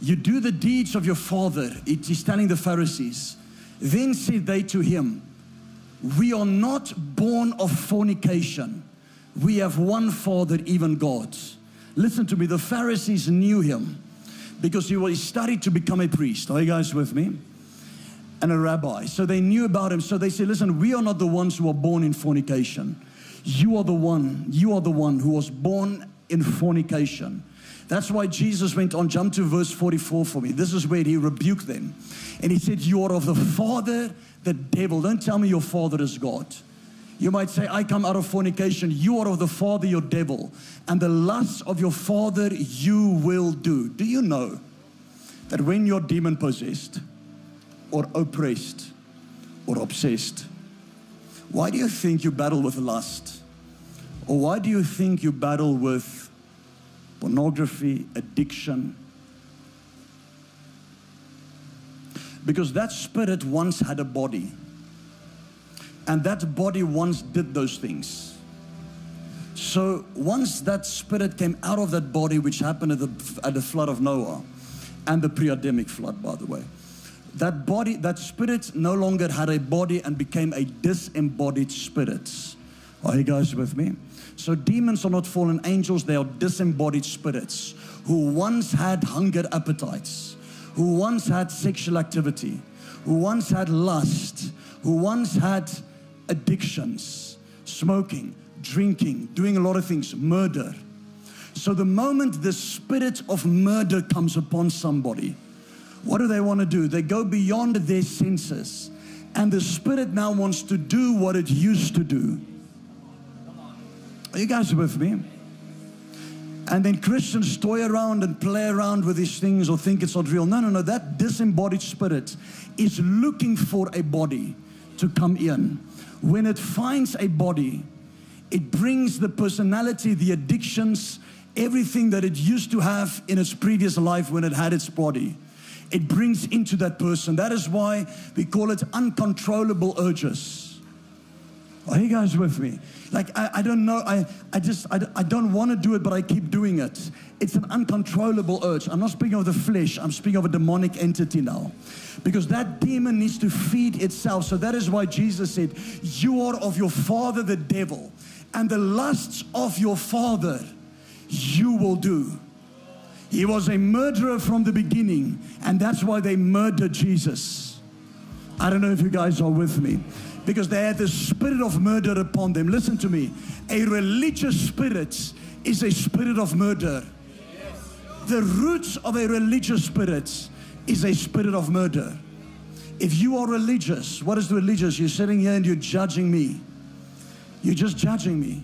You do the deeds of your father. It is telling the Pharisees. Then said they to him, We are not born of fornication. We have one father, even God. Listen to me, the Pharisees knew him because he was studied to become a priest. Are you guys with me? And a rabbi. So they knew about him. So they said, Listen, we are not the ones who are born in fornication. You are the one, you are the one who was born in fornication. That's why Jesus went on, jump to verse 44 for me. This is where he rebuked them. And he said, You are of the father, the devil. Don't tell me your father is God. You might say, I come out of fornication. You are of the father, your devil. And the lusts of your father you will do. Do you know that when you're demon possessed, or oppressed, or obsessed, why do you think you battle with lust? Or why do you think you battle with pornography, addiction. Because that spirit once had a body. And that body once did those things. So once that spirit came out of that body, which happened at the, at the flood of Noah, and the pre-Adamic flood, by the way, that body, that spirit no longer had a body and became a disembodied spirit. Are you guys with me? So demons are not fallen angels, they are disembodied spirits who once had hunger appetites, who once had sexual activity, who once had lust, who once had addictions, smoking, drinking, doing a lot of things, murder. So the moment the spirit of murder comes upon somebody, what do they want to do? They go beyond their senses. And the spirit now wants to do what it used to do. Are you guys with me? And then Christians toy around and play around with these things or think it's not real. No, no, no. That disembodied spirit is looking for a body to come in. When it finds a body, it brings the personality, the addictions, everything that it used to have in its previous life when it had its body. It brings into that person. That is why we call it uncontrollable urges. Are you guys with me? Like, I, I don't know, I, I just, I, I don't want to do it, but I keep doing it. It's an uncontrollable urge. I'm not speaking of the flesh, I'm speaking of a demonic entity now. Because that demon needs to feed itself. So that is why Jesus said, You are of your father, the devil, and the lusts of your father you will do. He was a murderer from the beginning, and that's why they murdered Jesus. I don't know if you guys are with me because they had the spirit of murder upon them. Listen to me. A religious spirit is a spirit of murder. The roots of a religious spirit is a spirit of murder. If you are religious, what is religious? You're sitting here and you're judging me. You're just judging me.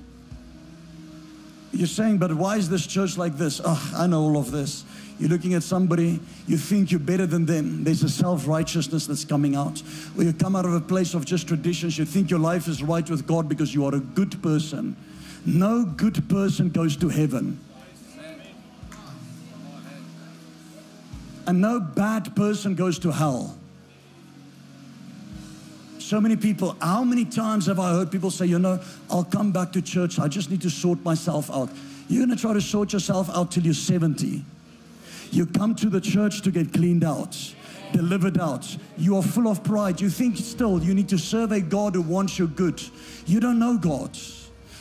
You're saying, but why is this church like this? Oh, I know all of this. You're looking at somebody, you think you're better than them. There's a self righteousness that's coming out. Or you come out of a place of just traditions. You think your life is right with God because you are a good person. No good person goes to heaven. And no bad person goes to hell. So many people, how many times have I heard people say, you know, I'll come back to church, I just need to sort myself out. You're going to try to sort yourself out till you're 70. You come to the church to get cleaned out, delivered out. You are full of pride. You think still you need to serve a God who wants your good. You don't know God.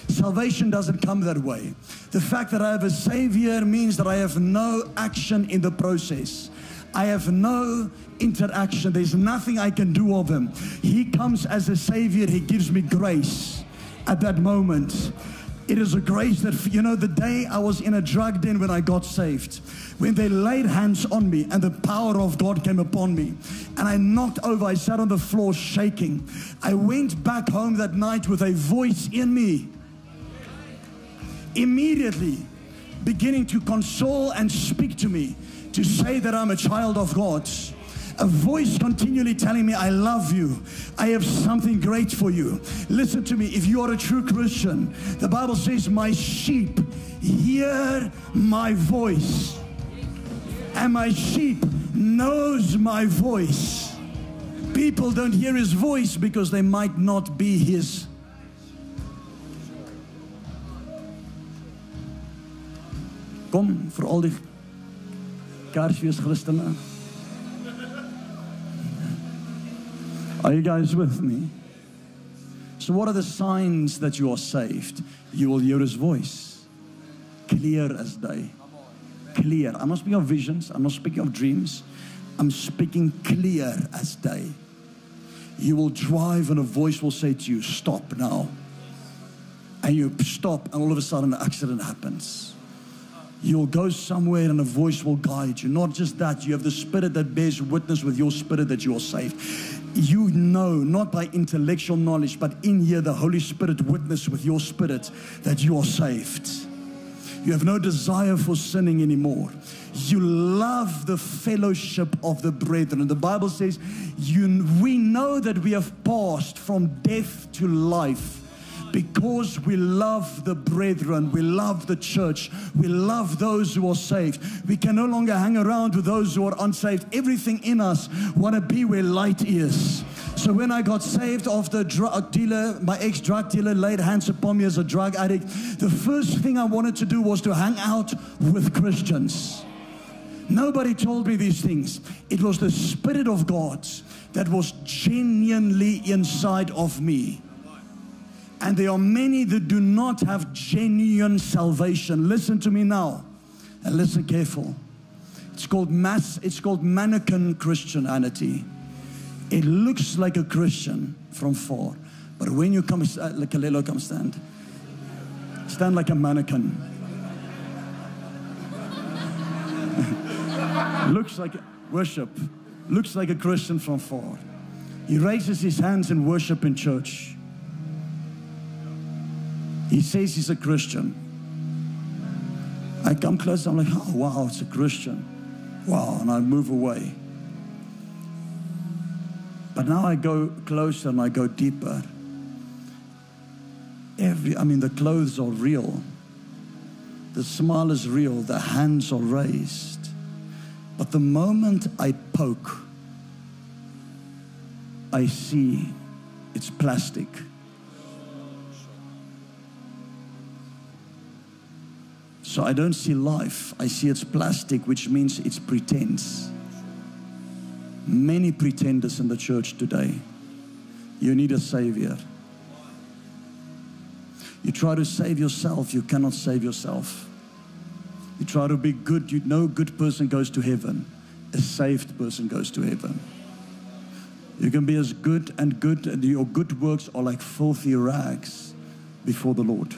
Salvation doesn't come that way. The fact that I have a Savior means that I have no action in the process. I have no interaction. There's nothing I can do of Him. He comes as a Savior, He gives me grace at that moment. It is a grace that, you know, the day I was in a drug den when I got saved, when they laid hands on me and the power of God came upon me, and I knocked over, I sat on the floor shaking. I went back home that night with a voice in me immediately beginning to console and speak to me to say that I'm a child of God. A voice continually telling me, I love you. I have something great for you. Listen to me. If you are a true Christian, the Bible says, My sheep hear my voice. And my sheep knows my voice. People don't hear his voice because they might not be his Kom vir al die Kersfees Christene. Are you guys with me? So what are the signs that you are saved? You will hear his voice. Clear as day. Clear. I'm not speaking of visions. I'm not speaking of dreams. I'm speaking clear as day. You will drive and a voice will say to you, stop now. And you stop and all of a sudden an accident happens. You'll go somewhere and a voice will guide you. Not just that, you have the spirit that bears witness with your spirit that you are saved. You know, not by intellectual knowledge, but in here, the Holy Spirit witness with your spirit that you are saved. You have no desire for sinning anymore. You love the fellowship of the brethren. The Bible says, you, we know that we have passed from death to life because we love the brethren, we love the church, we love those who are saved. We can no longer hang around with those who are unsaved. Everything in us want to be where light is. So when I got saved after the drug dealer, my ex-drug dealer laid hands upon me as a drug addict, the first thing I wanted to do was to hang out with Christians. Nobody told me these things. It was the Spirit of God that was genuinely inside of me. And there are many that do not have genuine salvation. Listen to me now and listen careful. It's called mass, it's called mannequin Christianity. It looks like a Christian from far. But when you come, uh, like Kalelo, come stand. Stand like a mannequin. looks like worship. Looks like a Christian from far. He raises his hands in worship in church. He says he's a Christian. I come close, I'm like, oh, wow, it's a Christian. Wow, and I move away. But now I go closer and I go deeper. Every, I mean, the clothes are real. The smile is real. The hands are raised. But the moment I poke, I see it's plastic. So I don't see life. I see it's plastic, which means it's pretense. Many pretenders in the church today. You need a savior. You try to save yourself, you cannot save yourself. You try to be good, you no good person goes to heaven. A saved person goes to heaven. You can be as good and good, and your good works are like filthy rags before the Lord.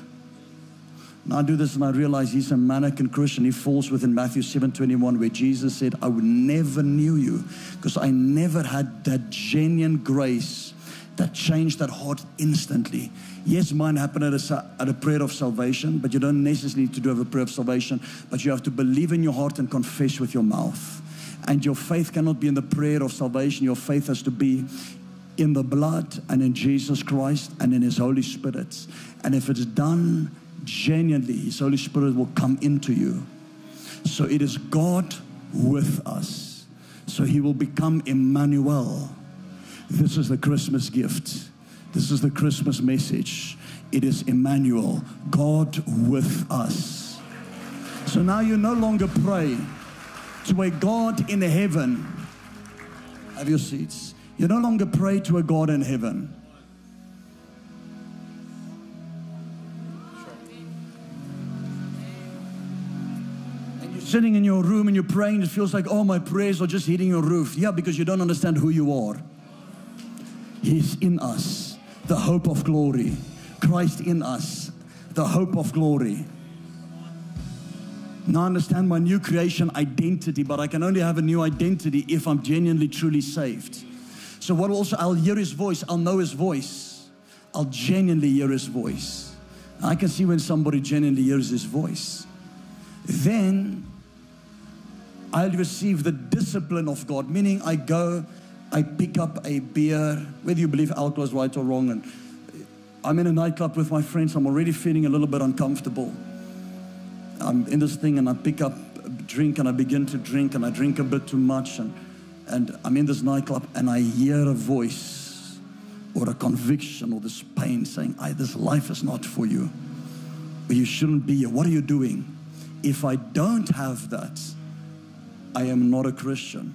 And I do this and I realize he's a mannequin Christian. He falls within Matthew 7:21, where Jesus said, I would never knew you, because I never had that genuine grace that changed that heart instantly. Yes, mine happened at a, at a prayer of salvation, but you don't necessarily need to do have a prayer of salvation, but you have to believe in your heart and confess with your mouth. And your faith cannot be in the prayer of salvation. Your faith has to be in the blood and in Jesus Christ and in His Holy Spirit. And if it's done genuinely, His Holy Spirit will come into you. So it is God with us. So He will become Emmanuel. This is the Christmas gift. This is the Christmas message. It is Emmanuel, God with us. So now you no longer pray to a God in heaven. Have your seats. You no longer pray to a God in heaven. Sitting in your room and you're praying, it feels like, oh, my prayers are just hitting your roof. Yeah, because you don't understand who you are. He's in us, the hope of glory. Christ in us, the hope of glory. Now I understand my new creation identity, but I can only have a new identity if I'm genuinely, truly saved. So, what also, I'll hear his voice, I'll know his voice, I'll genuinely hear his voice. I can see when somebody genuinely hears his voice. Then I'll receive the discipline of God, meaning I go, I pick up a beer, whether you believe alcohol is right or wrong, and I'm in a nightclub with my friends, I'm already feeling a little bit uncomfortable. I'm in this thing and I pick up a drink and I begin to drink and I drink a bit too much and, and I'm in this nightclub and I hear a voice or a conviction or this pain saying, this life is not for you. You shouldn't be here. What are you doing? If I don't have that, I am not a Christian.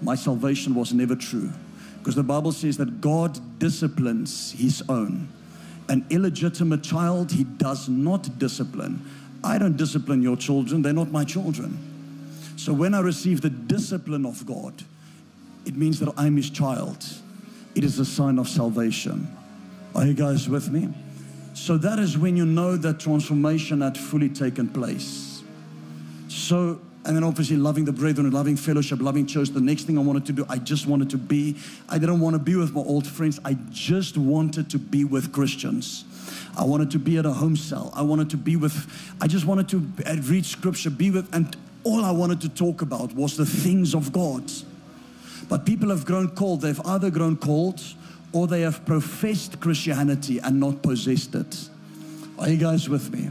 My salvation was never true. Because the Bible says that God disciplines his own. An illegitimate child, he does not discipline. I don't discipline your children, they're not my children. So when I receive the discipline of God, it means that I'm his child. It is a sign of salvation. Are you guys with me? So that is when you know that transformation had fully taken place. So, and then obviously loving the brethren, loving fellowship, loving church. The next thing I wanted to do, I just wanted to be, I didn't want to be with my old friends. I just wanted to be with Christians. I wanted to be at a home cell. I wanted to be with, I just wanted to read scripture, be with, and all I wanted to talk about was the things of God. But people have grown cold. They've either grown cold or they have professed Christianity and not possessed it. Are you guys with me?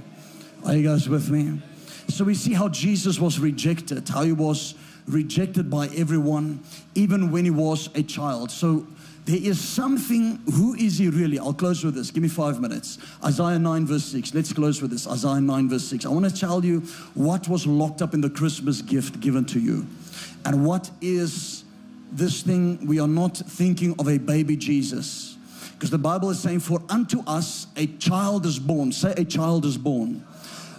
Are you guys with me? So we see how Jesus was rejected, how he was rejected by everyone, even when he was a child. So there is something, who is he really? I'll close with this. Give me five minutes. Isaiah 9, verse 6. Let's close with this. Isaiah 9, verse 6. I want to tell you what was locked up in the Christmas gift given to you. And what is this thing? We are not thinking of a baby Jesus. Because the Bible is saying, For unto us a child is born. Say, a child is born.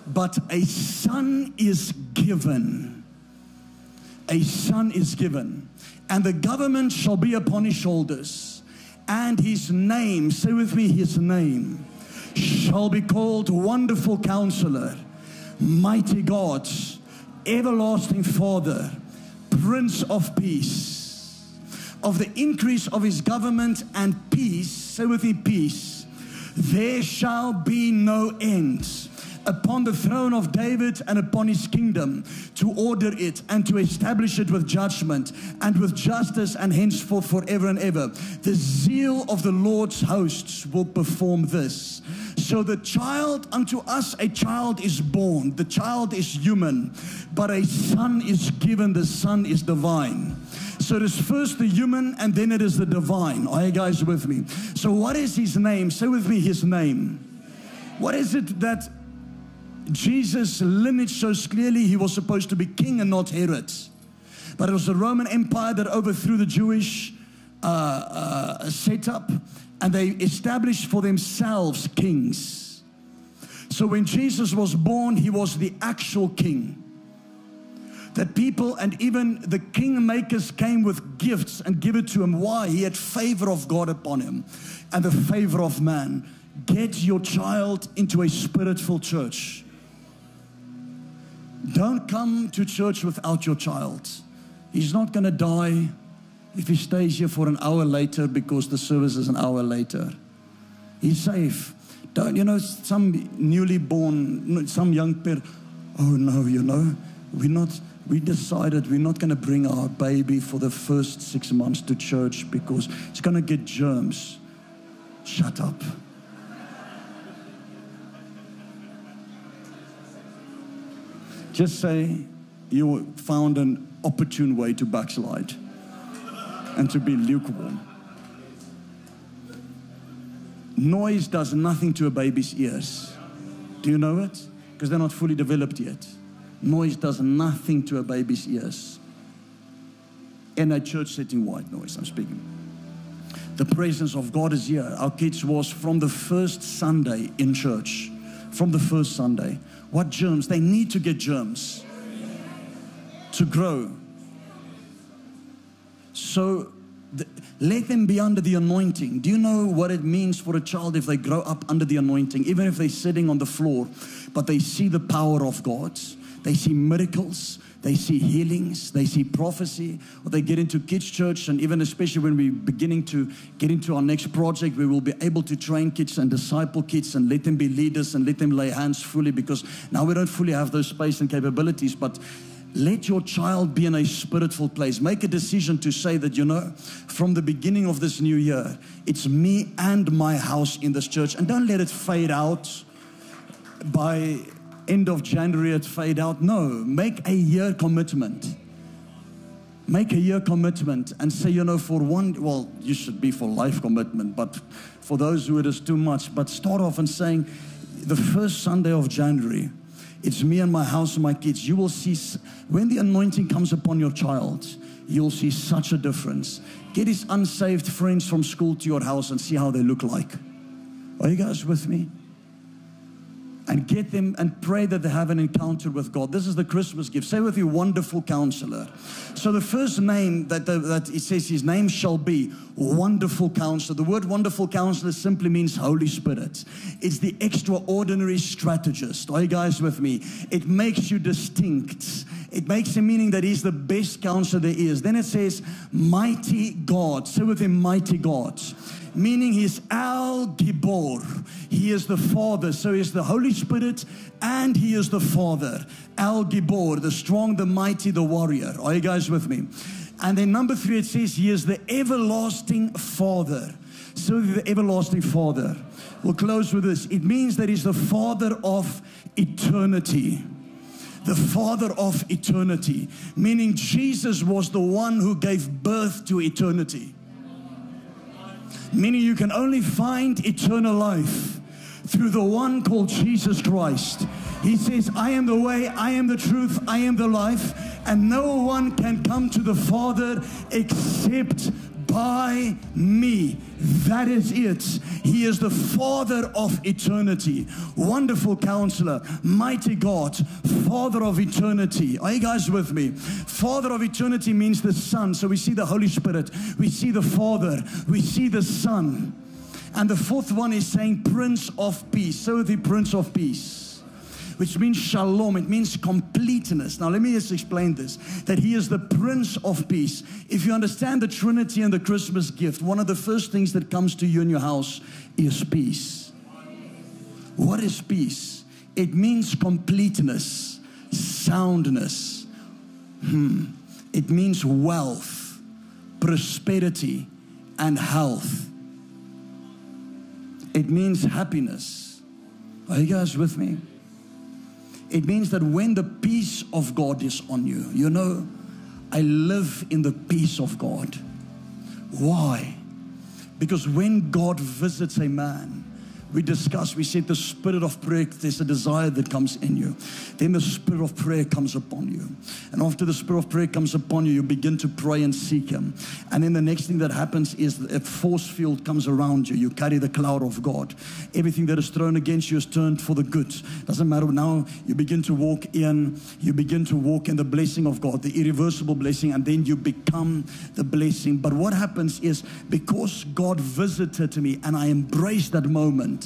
But a son is given. A son is given and the government shall be upon his shoulders, and his name, say with me, his name shall be called Wonderful Counselor, Mighty God, Everlasting Father, Prince of Peace. Of the increase of his government and peace, say with me, peace, there shall be no end upon the throne of David and upon his kingdom to order it and to establish it with judgment and with justice and henceforth forever and ever. The zeal of the Lord's hosts will perform this. So the child, unto us a child is born, the child is human, but a son is given, the son is divine. So it is first the human and then it is the divine. Are you guys with me? So, what is his name? Say with me his name. What is it that Jesus' lineage shows clearly he was supposed to be king and not Herod. But it was the Roman Empire that overthrew the Jewish uh, uh, setup and they established for themselves kings. So when Jesus was born, he was the actual king. That people and even the kingmakers came with gifts and give it to him. Why? He had favor of God upon him and the favor of man Get your child into a spirit-filled church. Don't come to church without your child. He's not going to die if he stays here for an hour later because the service is an hour later. He's safe. Don't you know some newly born, some young pair, Oh no, you know, we're not. We decided we're not going to bring our baby for the first six months to church because it's going to get germs. Shut up. Just say you found an opportune way to backslide and to be lukewarm. Noise does nothing to a baby's ears. Do you know it? Because they're not fully developed yet. Noise does nothing to a baby's ears. In a church setting, white noise, I'm speaking. The presence of God is here. Our kids was from the first Sunday in church. From the first Sunday. What germs? They need to get germs to grow. So the, let them be under the anointing. Do you know what it means for a child if they grow up under the anointing, even if they're sitting on the floor, but they see the power of God? They see miracles, they see healings, they see prophecy, or they get into kids' church, and even especially when we're beginning to get into our next project, we will be able to train kids and disciple kids and let them be leaders and let them lay hands fully because now we don't fully have those space and capabilities, but let your child be in a spiritual place. Make a decision to say that, you know, from the beginning of this new year, it's me and my house in this church. And don't let it fade out by end of January, it fade out. No, make a year commitment. Make a year commitment and say, you know, for one, well, you should be for life commitment, but for those who it is too much, but start off and saying, the first Sunday of January, it's me and my house and my kids. You will see, when the anointing comes upon your child, you'll see such a difference. Get his unsaved friends from school to your house and see how they look like. Are you guys with me? And get them and pray that they have an encounter with God. This is the Christmas gift. Say with you, wonderful counselor. So the first name that, the, that it says his name shall be wonderful counselor. The word wonderful counselor simply means Holy Spirit. It's the extraordinary strategist. Are you guys with me? It makes you distinct. It makes a meaning that he's the best counselor there is. Then it says mighty God. Say with him, mighty God meaning he's Al Gibor. He is the Father. So he's the Holy Spirit and he is the Father. Al Gibor, the strong, the mighty, the warrior. Are you guys with me? And then number three, it says he is the everlasting Father. So the everlasting Father. We'll close with this. It means that he's the Father of eternity the Father of eternity, meaning Jesus was the one who gave birth to eternity meaning you can only find eternal life through the one called Jesus Christ. He says, I am the way, I am the truth, I am the life, and no one can come to the Father except by me. That is it. He is the Father of eternity. Wonderful counselor, mighty God, Father of eternity. Are you guys with me? Father of eternity means the Son. So we see the Holy Spirit, we see the Father, we see the Son. And the fourth one is saying Prince of Peace. So the Prince of Peace which means shalom. It means completeness. Now, let me just explain this that He is the Prince of Peace. If you understand the Trinity and the Christmas gift, one of the first things that comes to you in your house is peace. What is peace? It means completeness, soundness. Hmm. It means wealth, prosperity, and health. It means happiness. Are you guys with me? It means that when the peace of God is on you, you know, I live in the peace of God. Why? Because when God visits a man, we discussed, we said the spirit of prayer, there's a desire that comes in you. Then the spirit of prayer comes upon you. And after the spirit of prayer comes upon you, you begin to pray and seek Him. And then the next thing that happens is a force field comes around you. You carry the cloud of God. Everything that is thrown against you is turned for the good. Doesn't matter now, you begin to walk in, you begin to walk in the blessing of God, the irreversible blessing, and then you become the blessing. But what happens is because God visited me and I embraced that moment.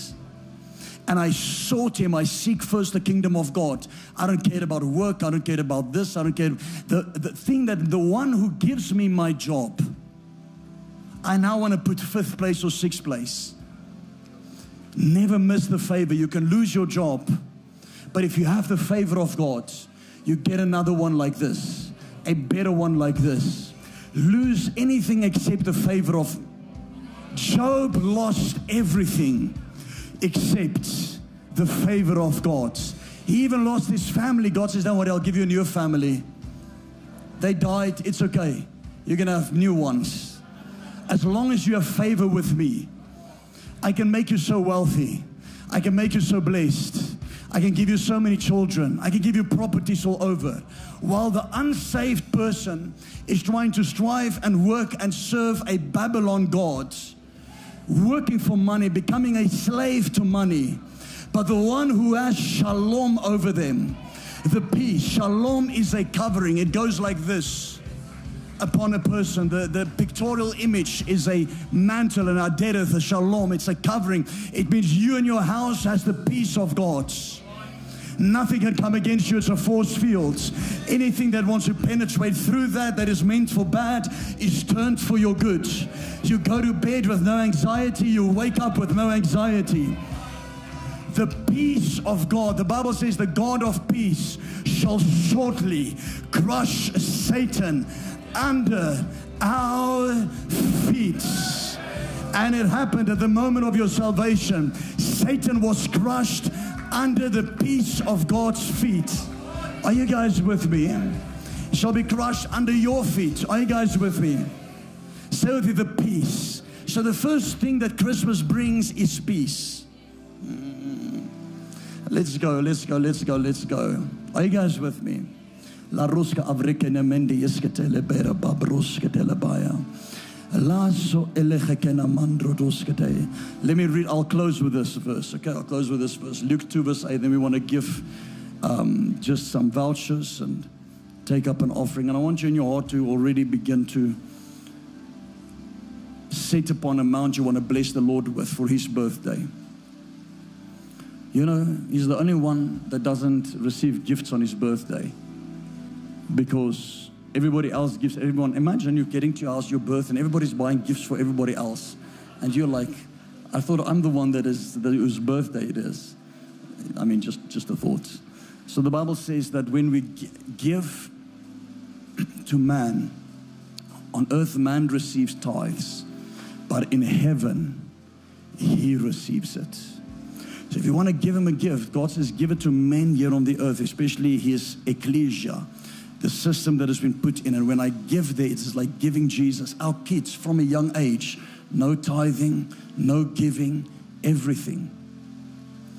And I sought him. I seek first the kingdom of God. I don't care about work. I don't care about this. I don't care. The, the thing that the one who gives me my job, I now want to put fifth place or sixth place. Never miss the favor. You can lose your job, but if you have the favor of God, you get another one like this, a better one like this. Lose anything except the favor of Job lost everything except the favor of God. He even lost his family. God says, Don't worry, I'll give you a new family. They died, it's okay. You're to have new ones. As long as you have favor with me, I can make you so wealthy. I can make you so blessed. I can give you so many children. I can give you properties all over. While the unsaved person is trying to strive and work and serve a Babylon God, working for money, becoming a slave to money. But the one who has shalom over them, the peace, shalom is a covering. It goes like this upon a person. The, the pictorial image is a mantle, and adereth, a shalom. It's a covering. It means you and your house has the peace of God. Nothing can come against you. It's a force field. Anything that wants to penetrate through that that is meant for bad is turned for your good. You go to bed with no anxiety. You wake up with no anxiety. The peace of God, the Bible says, the God of peace shall shortly crush Satan under our feet. And it happened at the moment of your salvation. Satan was crushed under the peace of God's feet. Are you guys with me? Shall be crushed under your feet. Are you guys with me? So the peace. So the first thing that Christmas brings is peace. Mm. Let's go, let's go, let's go, let's go. Are you guys with me? La ruska avrikene mendi isketele bera babrusketele baya. Let me read, I'll close with this verse. Okay, I'll close with this verse. Luke 2, verse 8. Then we want to give um, just some vouchers and take up an offering. And I want you in your heart to already begin to set upon amount you want to bless the Lord with for his birthday. You know, he's the only one that doesn't receive gifts on his birthday because Everybody else gives everyone. Imagine you're getting to your house, your birth, and everybody's buying gifts for everybody else. And you're like, I thought I'm the one that is that whose birthday it is. I mean, just, just a thought. So the Bible says that when we give to man, on earth man receives tithes, but in heaven he receives it. So if you want to give him a gift, God says, give it to men here on the earth, especially his ecclesia the system that has been put in. And when I give there, it's like giving Jesus. Our kids from a young age, no tithing, no giving, everything.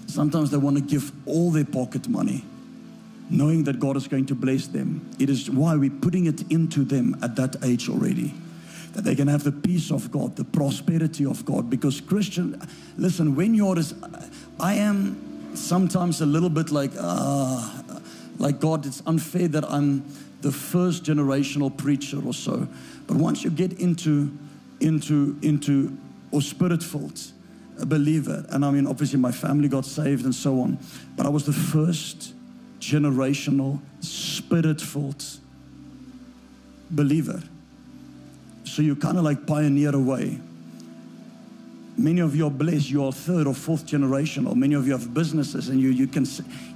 Sometimes they want to give all their pocket money, knowing that God is going to bless them. It is why we're putting it into them at that age already. That they can have the peace of God, the prosperity of God. Because Christian, listen, when you're, I am sometimes a little bit like, ah, uh, like, God, it's unfair that I'm the first generational preacher or so. But once you get into, into, into, or spirit filled, uh, a believer, and I mean, obviously my family got saved and so on, but I was the first generational spirit filled believer. So you kind of like pioneer a way. Many of you are blessed. You are third or fourth generation, or many of you have businesses, and you, you, can,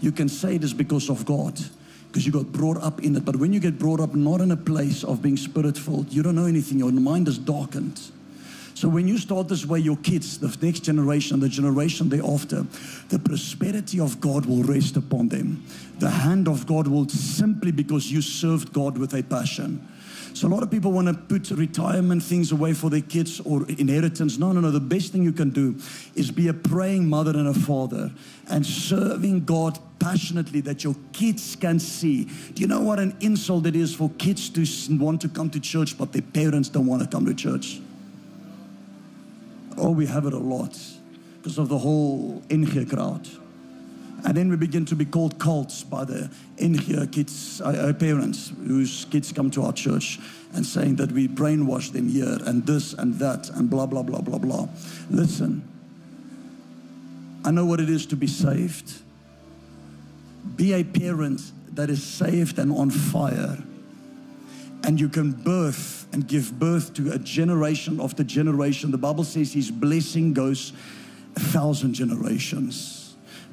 you can say this because of God, because you got brought up in it. But when you get brought up not in a place of being spirit filled, you don't know anything. Your mind is darkened. So when you start this way, your kids, the next generation, the generation thereafter, the prosperity of God will rest upon them. The hand of God will simply because you served God with a passion. So a lot of people want to put retirement things away for their kids or inheritance. No, no, no. The best thing you can do is be a praying mother and a father and serving God passionately that your kids can see. Do you know what an insult it is for kids to want to come to church, but their parents don't want to come to church? Oh, we have it a lot because of the whole NG crowd. And then we begin to be called cults by the NG kids, our parents, whose kids come to our church and saying that we brainwash them here and this and that and blah, blah, blah, blah, blah. Listen, I know what it is to be saved. Be a parent that is saved and on fire. And you can birth and give birth to a generation after generation. The Bible says his blessing goes a thousand generations.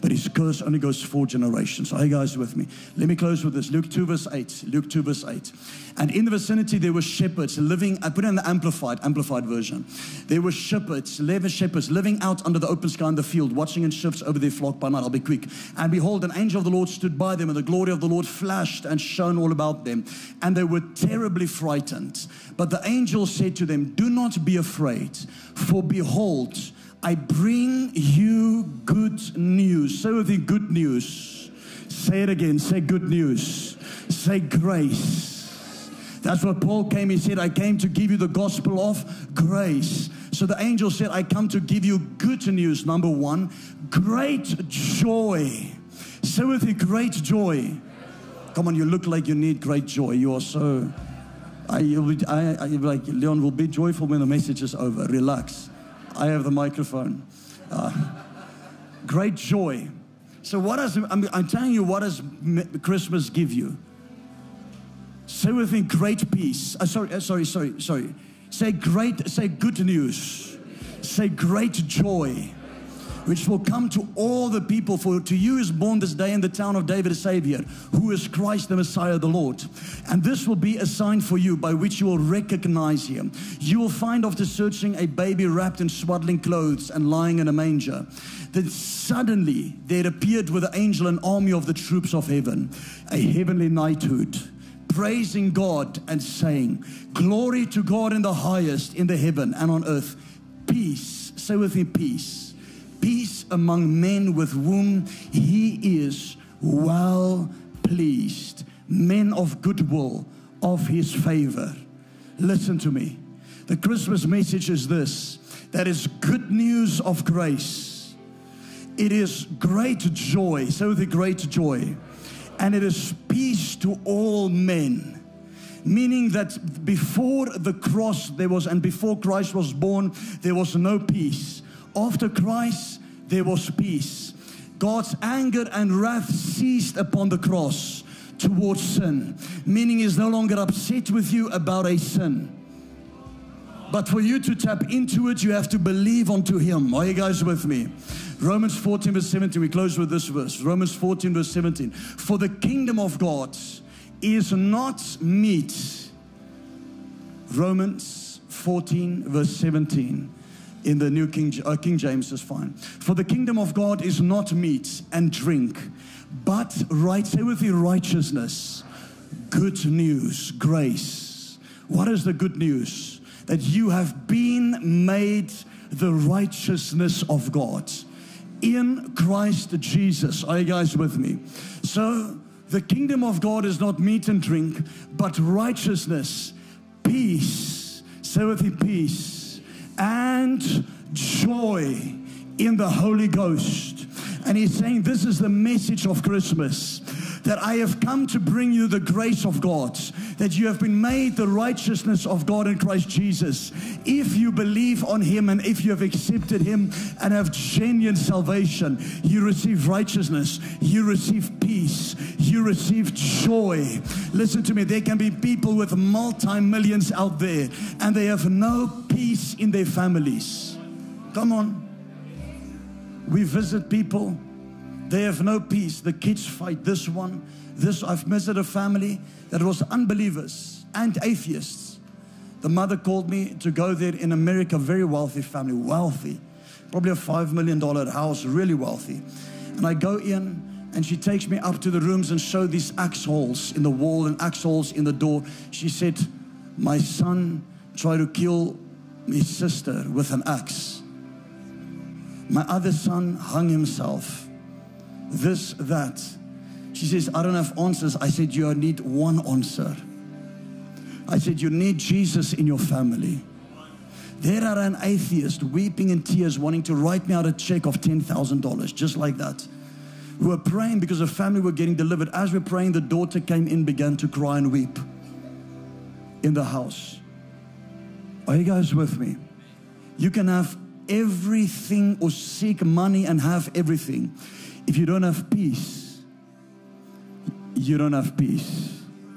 But his curse only goes four generations. Are you guys with me? Let me close with this. Luke 2, verse 8. Luke 2, verse 8. And in the vicinity there were shepherds living, I put in the amplified, amplified version. There were shepherds, 11 shepherds living out under the open sky in the field, watching in shifts over their flock by night. I'll be quick. And behold, an angel of the Lord stood by them, and the glory of the Lord flashed and shone all about them. And they were terribly frightened. But the angel said to them, Do not be afraid, for behold, I bring you good news. Say with me, good news. Say it again. Say good news. Say grace. That's what Paul came. He said, I came to give you the gospel of grace. So the angel said, I come to give you good news. Number one, great joy. Say with me, great joy. Come on, you look like you need great joy. You are so. I, I, I, like Leon will be joyful when the message is over. Relax. I have the microphone. Uh, great joy. So, what does I'm, I'm telling you, what does Christmas give you? Say with me, great peace. Uh, sorry, uh, sorry, sorry, sorry. Say great. Say good news. Say great joy which will come to all the people. For to you is born this day in the town of David a Savior, who is Christ the Messiah, the Lord. And this will be a sign for you by which you will recognize him. You will find after searching a baby wrapped in swaddling clothes and lying in a manger. Then suddenly there appeared with the angel an army of the troops of heaven, a heavenly knighthood praising God and saying, Glory to God in the highest, in the heaven and on earth, peace. Say with me, peace peace among men with whom he is well pleased, men of goodwill, of his favor. Listen to me. The Christmas message is this that is good news of grace. It is great joy, so the great joy, and it is peace to all men meaning that before the cross there was and before Christ was born there was no peace after Christ, there was peace. God's anger and wrath ceased upon the cross towards sin, meaning He's no longer upset with you about a sin. But for you to tap into it, you have to believe unto Him. Are you guys with me? Romans 14, verse 17. We close with this verse. Romans 14, verse 17. For the kingdom of God is not meat. Romans 14, verse 17 in the New King, uh, King James is fine. For the kingdom of God is not meat and drink, but right, say with me, righteousness, good news, grace. What is the good news? That you have been made the righteousness of God in Christ Jesus. Are you guys with me? So, the kingdom of God is not meat and drink, but righteousness, peace. Say with me, peace and joy in the Holy Ghost. And he's saying, This is the message of Christmas that I have come to bring you the grace of God, that you have been made the righteousness of God in Christ Jesus. If you believe on Him and if you have accepted Him and have genuine salvation, you receive righteousness, you receive peace, you receive joy. Listen to me, there can be people with multi millions out there and they have no peace in their families. Come on. We visit people they have no peace. The kids fight this one. This I've visited a family that was unbelievers and atheists. The mother called me to go there in America, very wealthy family, wealthy, probably a five million dollar house, really wealthy. And I go in and she takes me up to the rooms and show these axe holes in the wall and axe holes in the door. She said, My son tried to kill his sister with an axe. My other son hung himself this, that. She says, I don't have answers. I said, You need one answer. I said, You need Jesus in your family. There are an atheist weeping in tears, wanting to write me out a check of $10,000, just like that. We were praying because a family were getting delivered. As we we're praying, the daughter came in, began to cry and weep in the house. Are you guys with me? You can have everything or seek money and have everything. If you don't have peace, you don't have peace.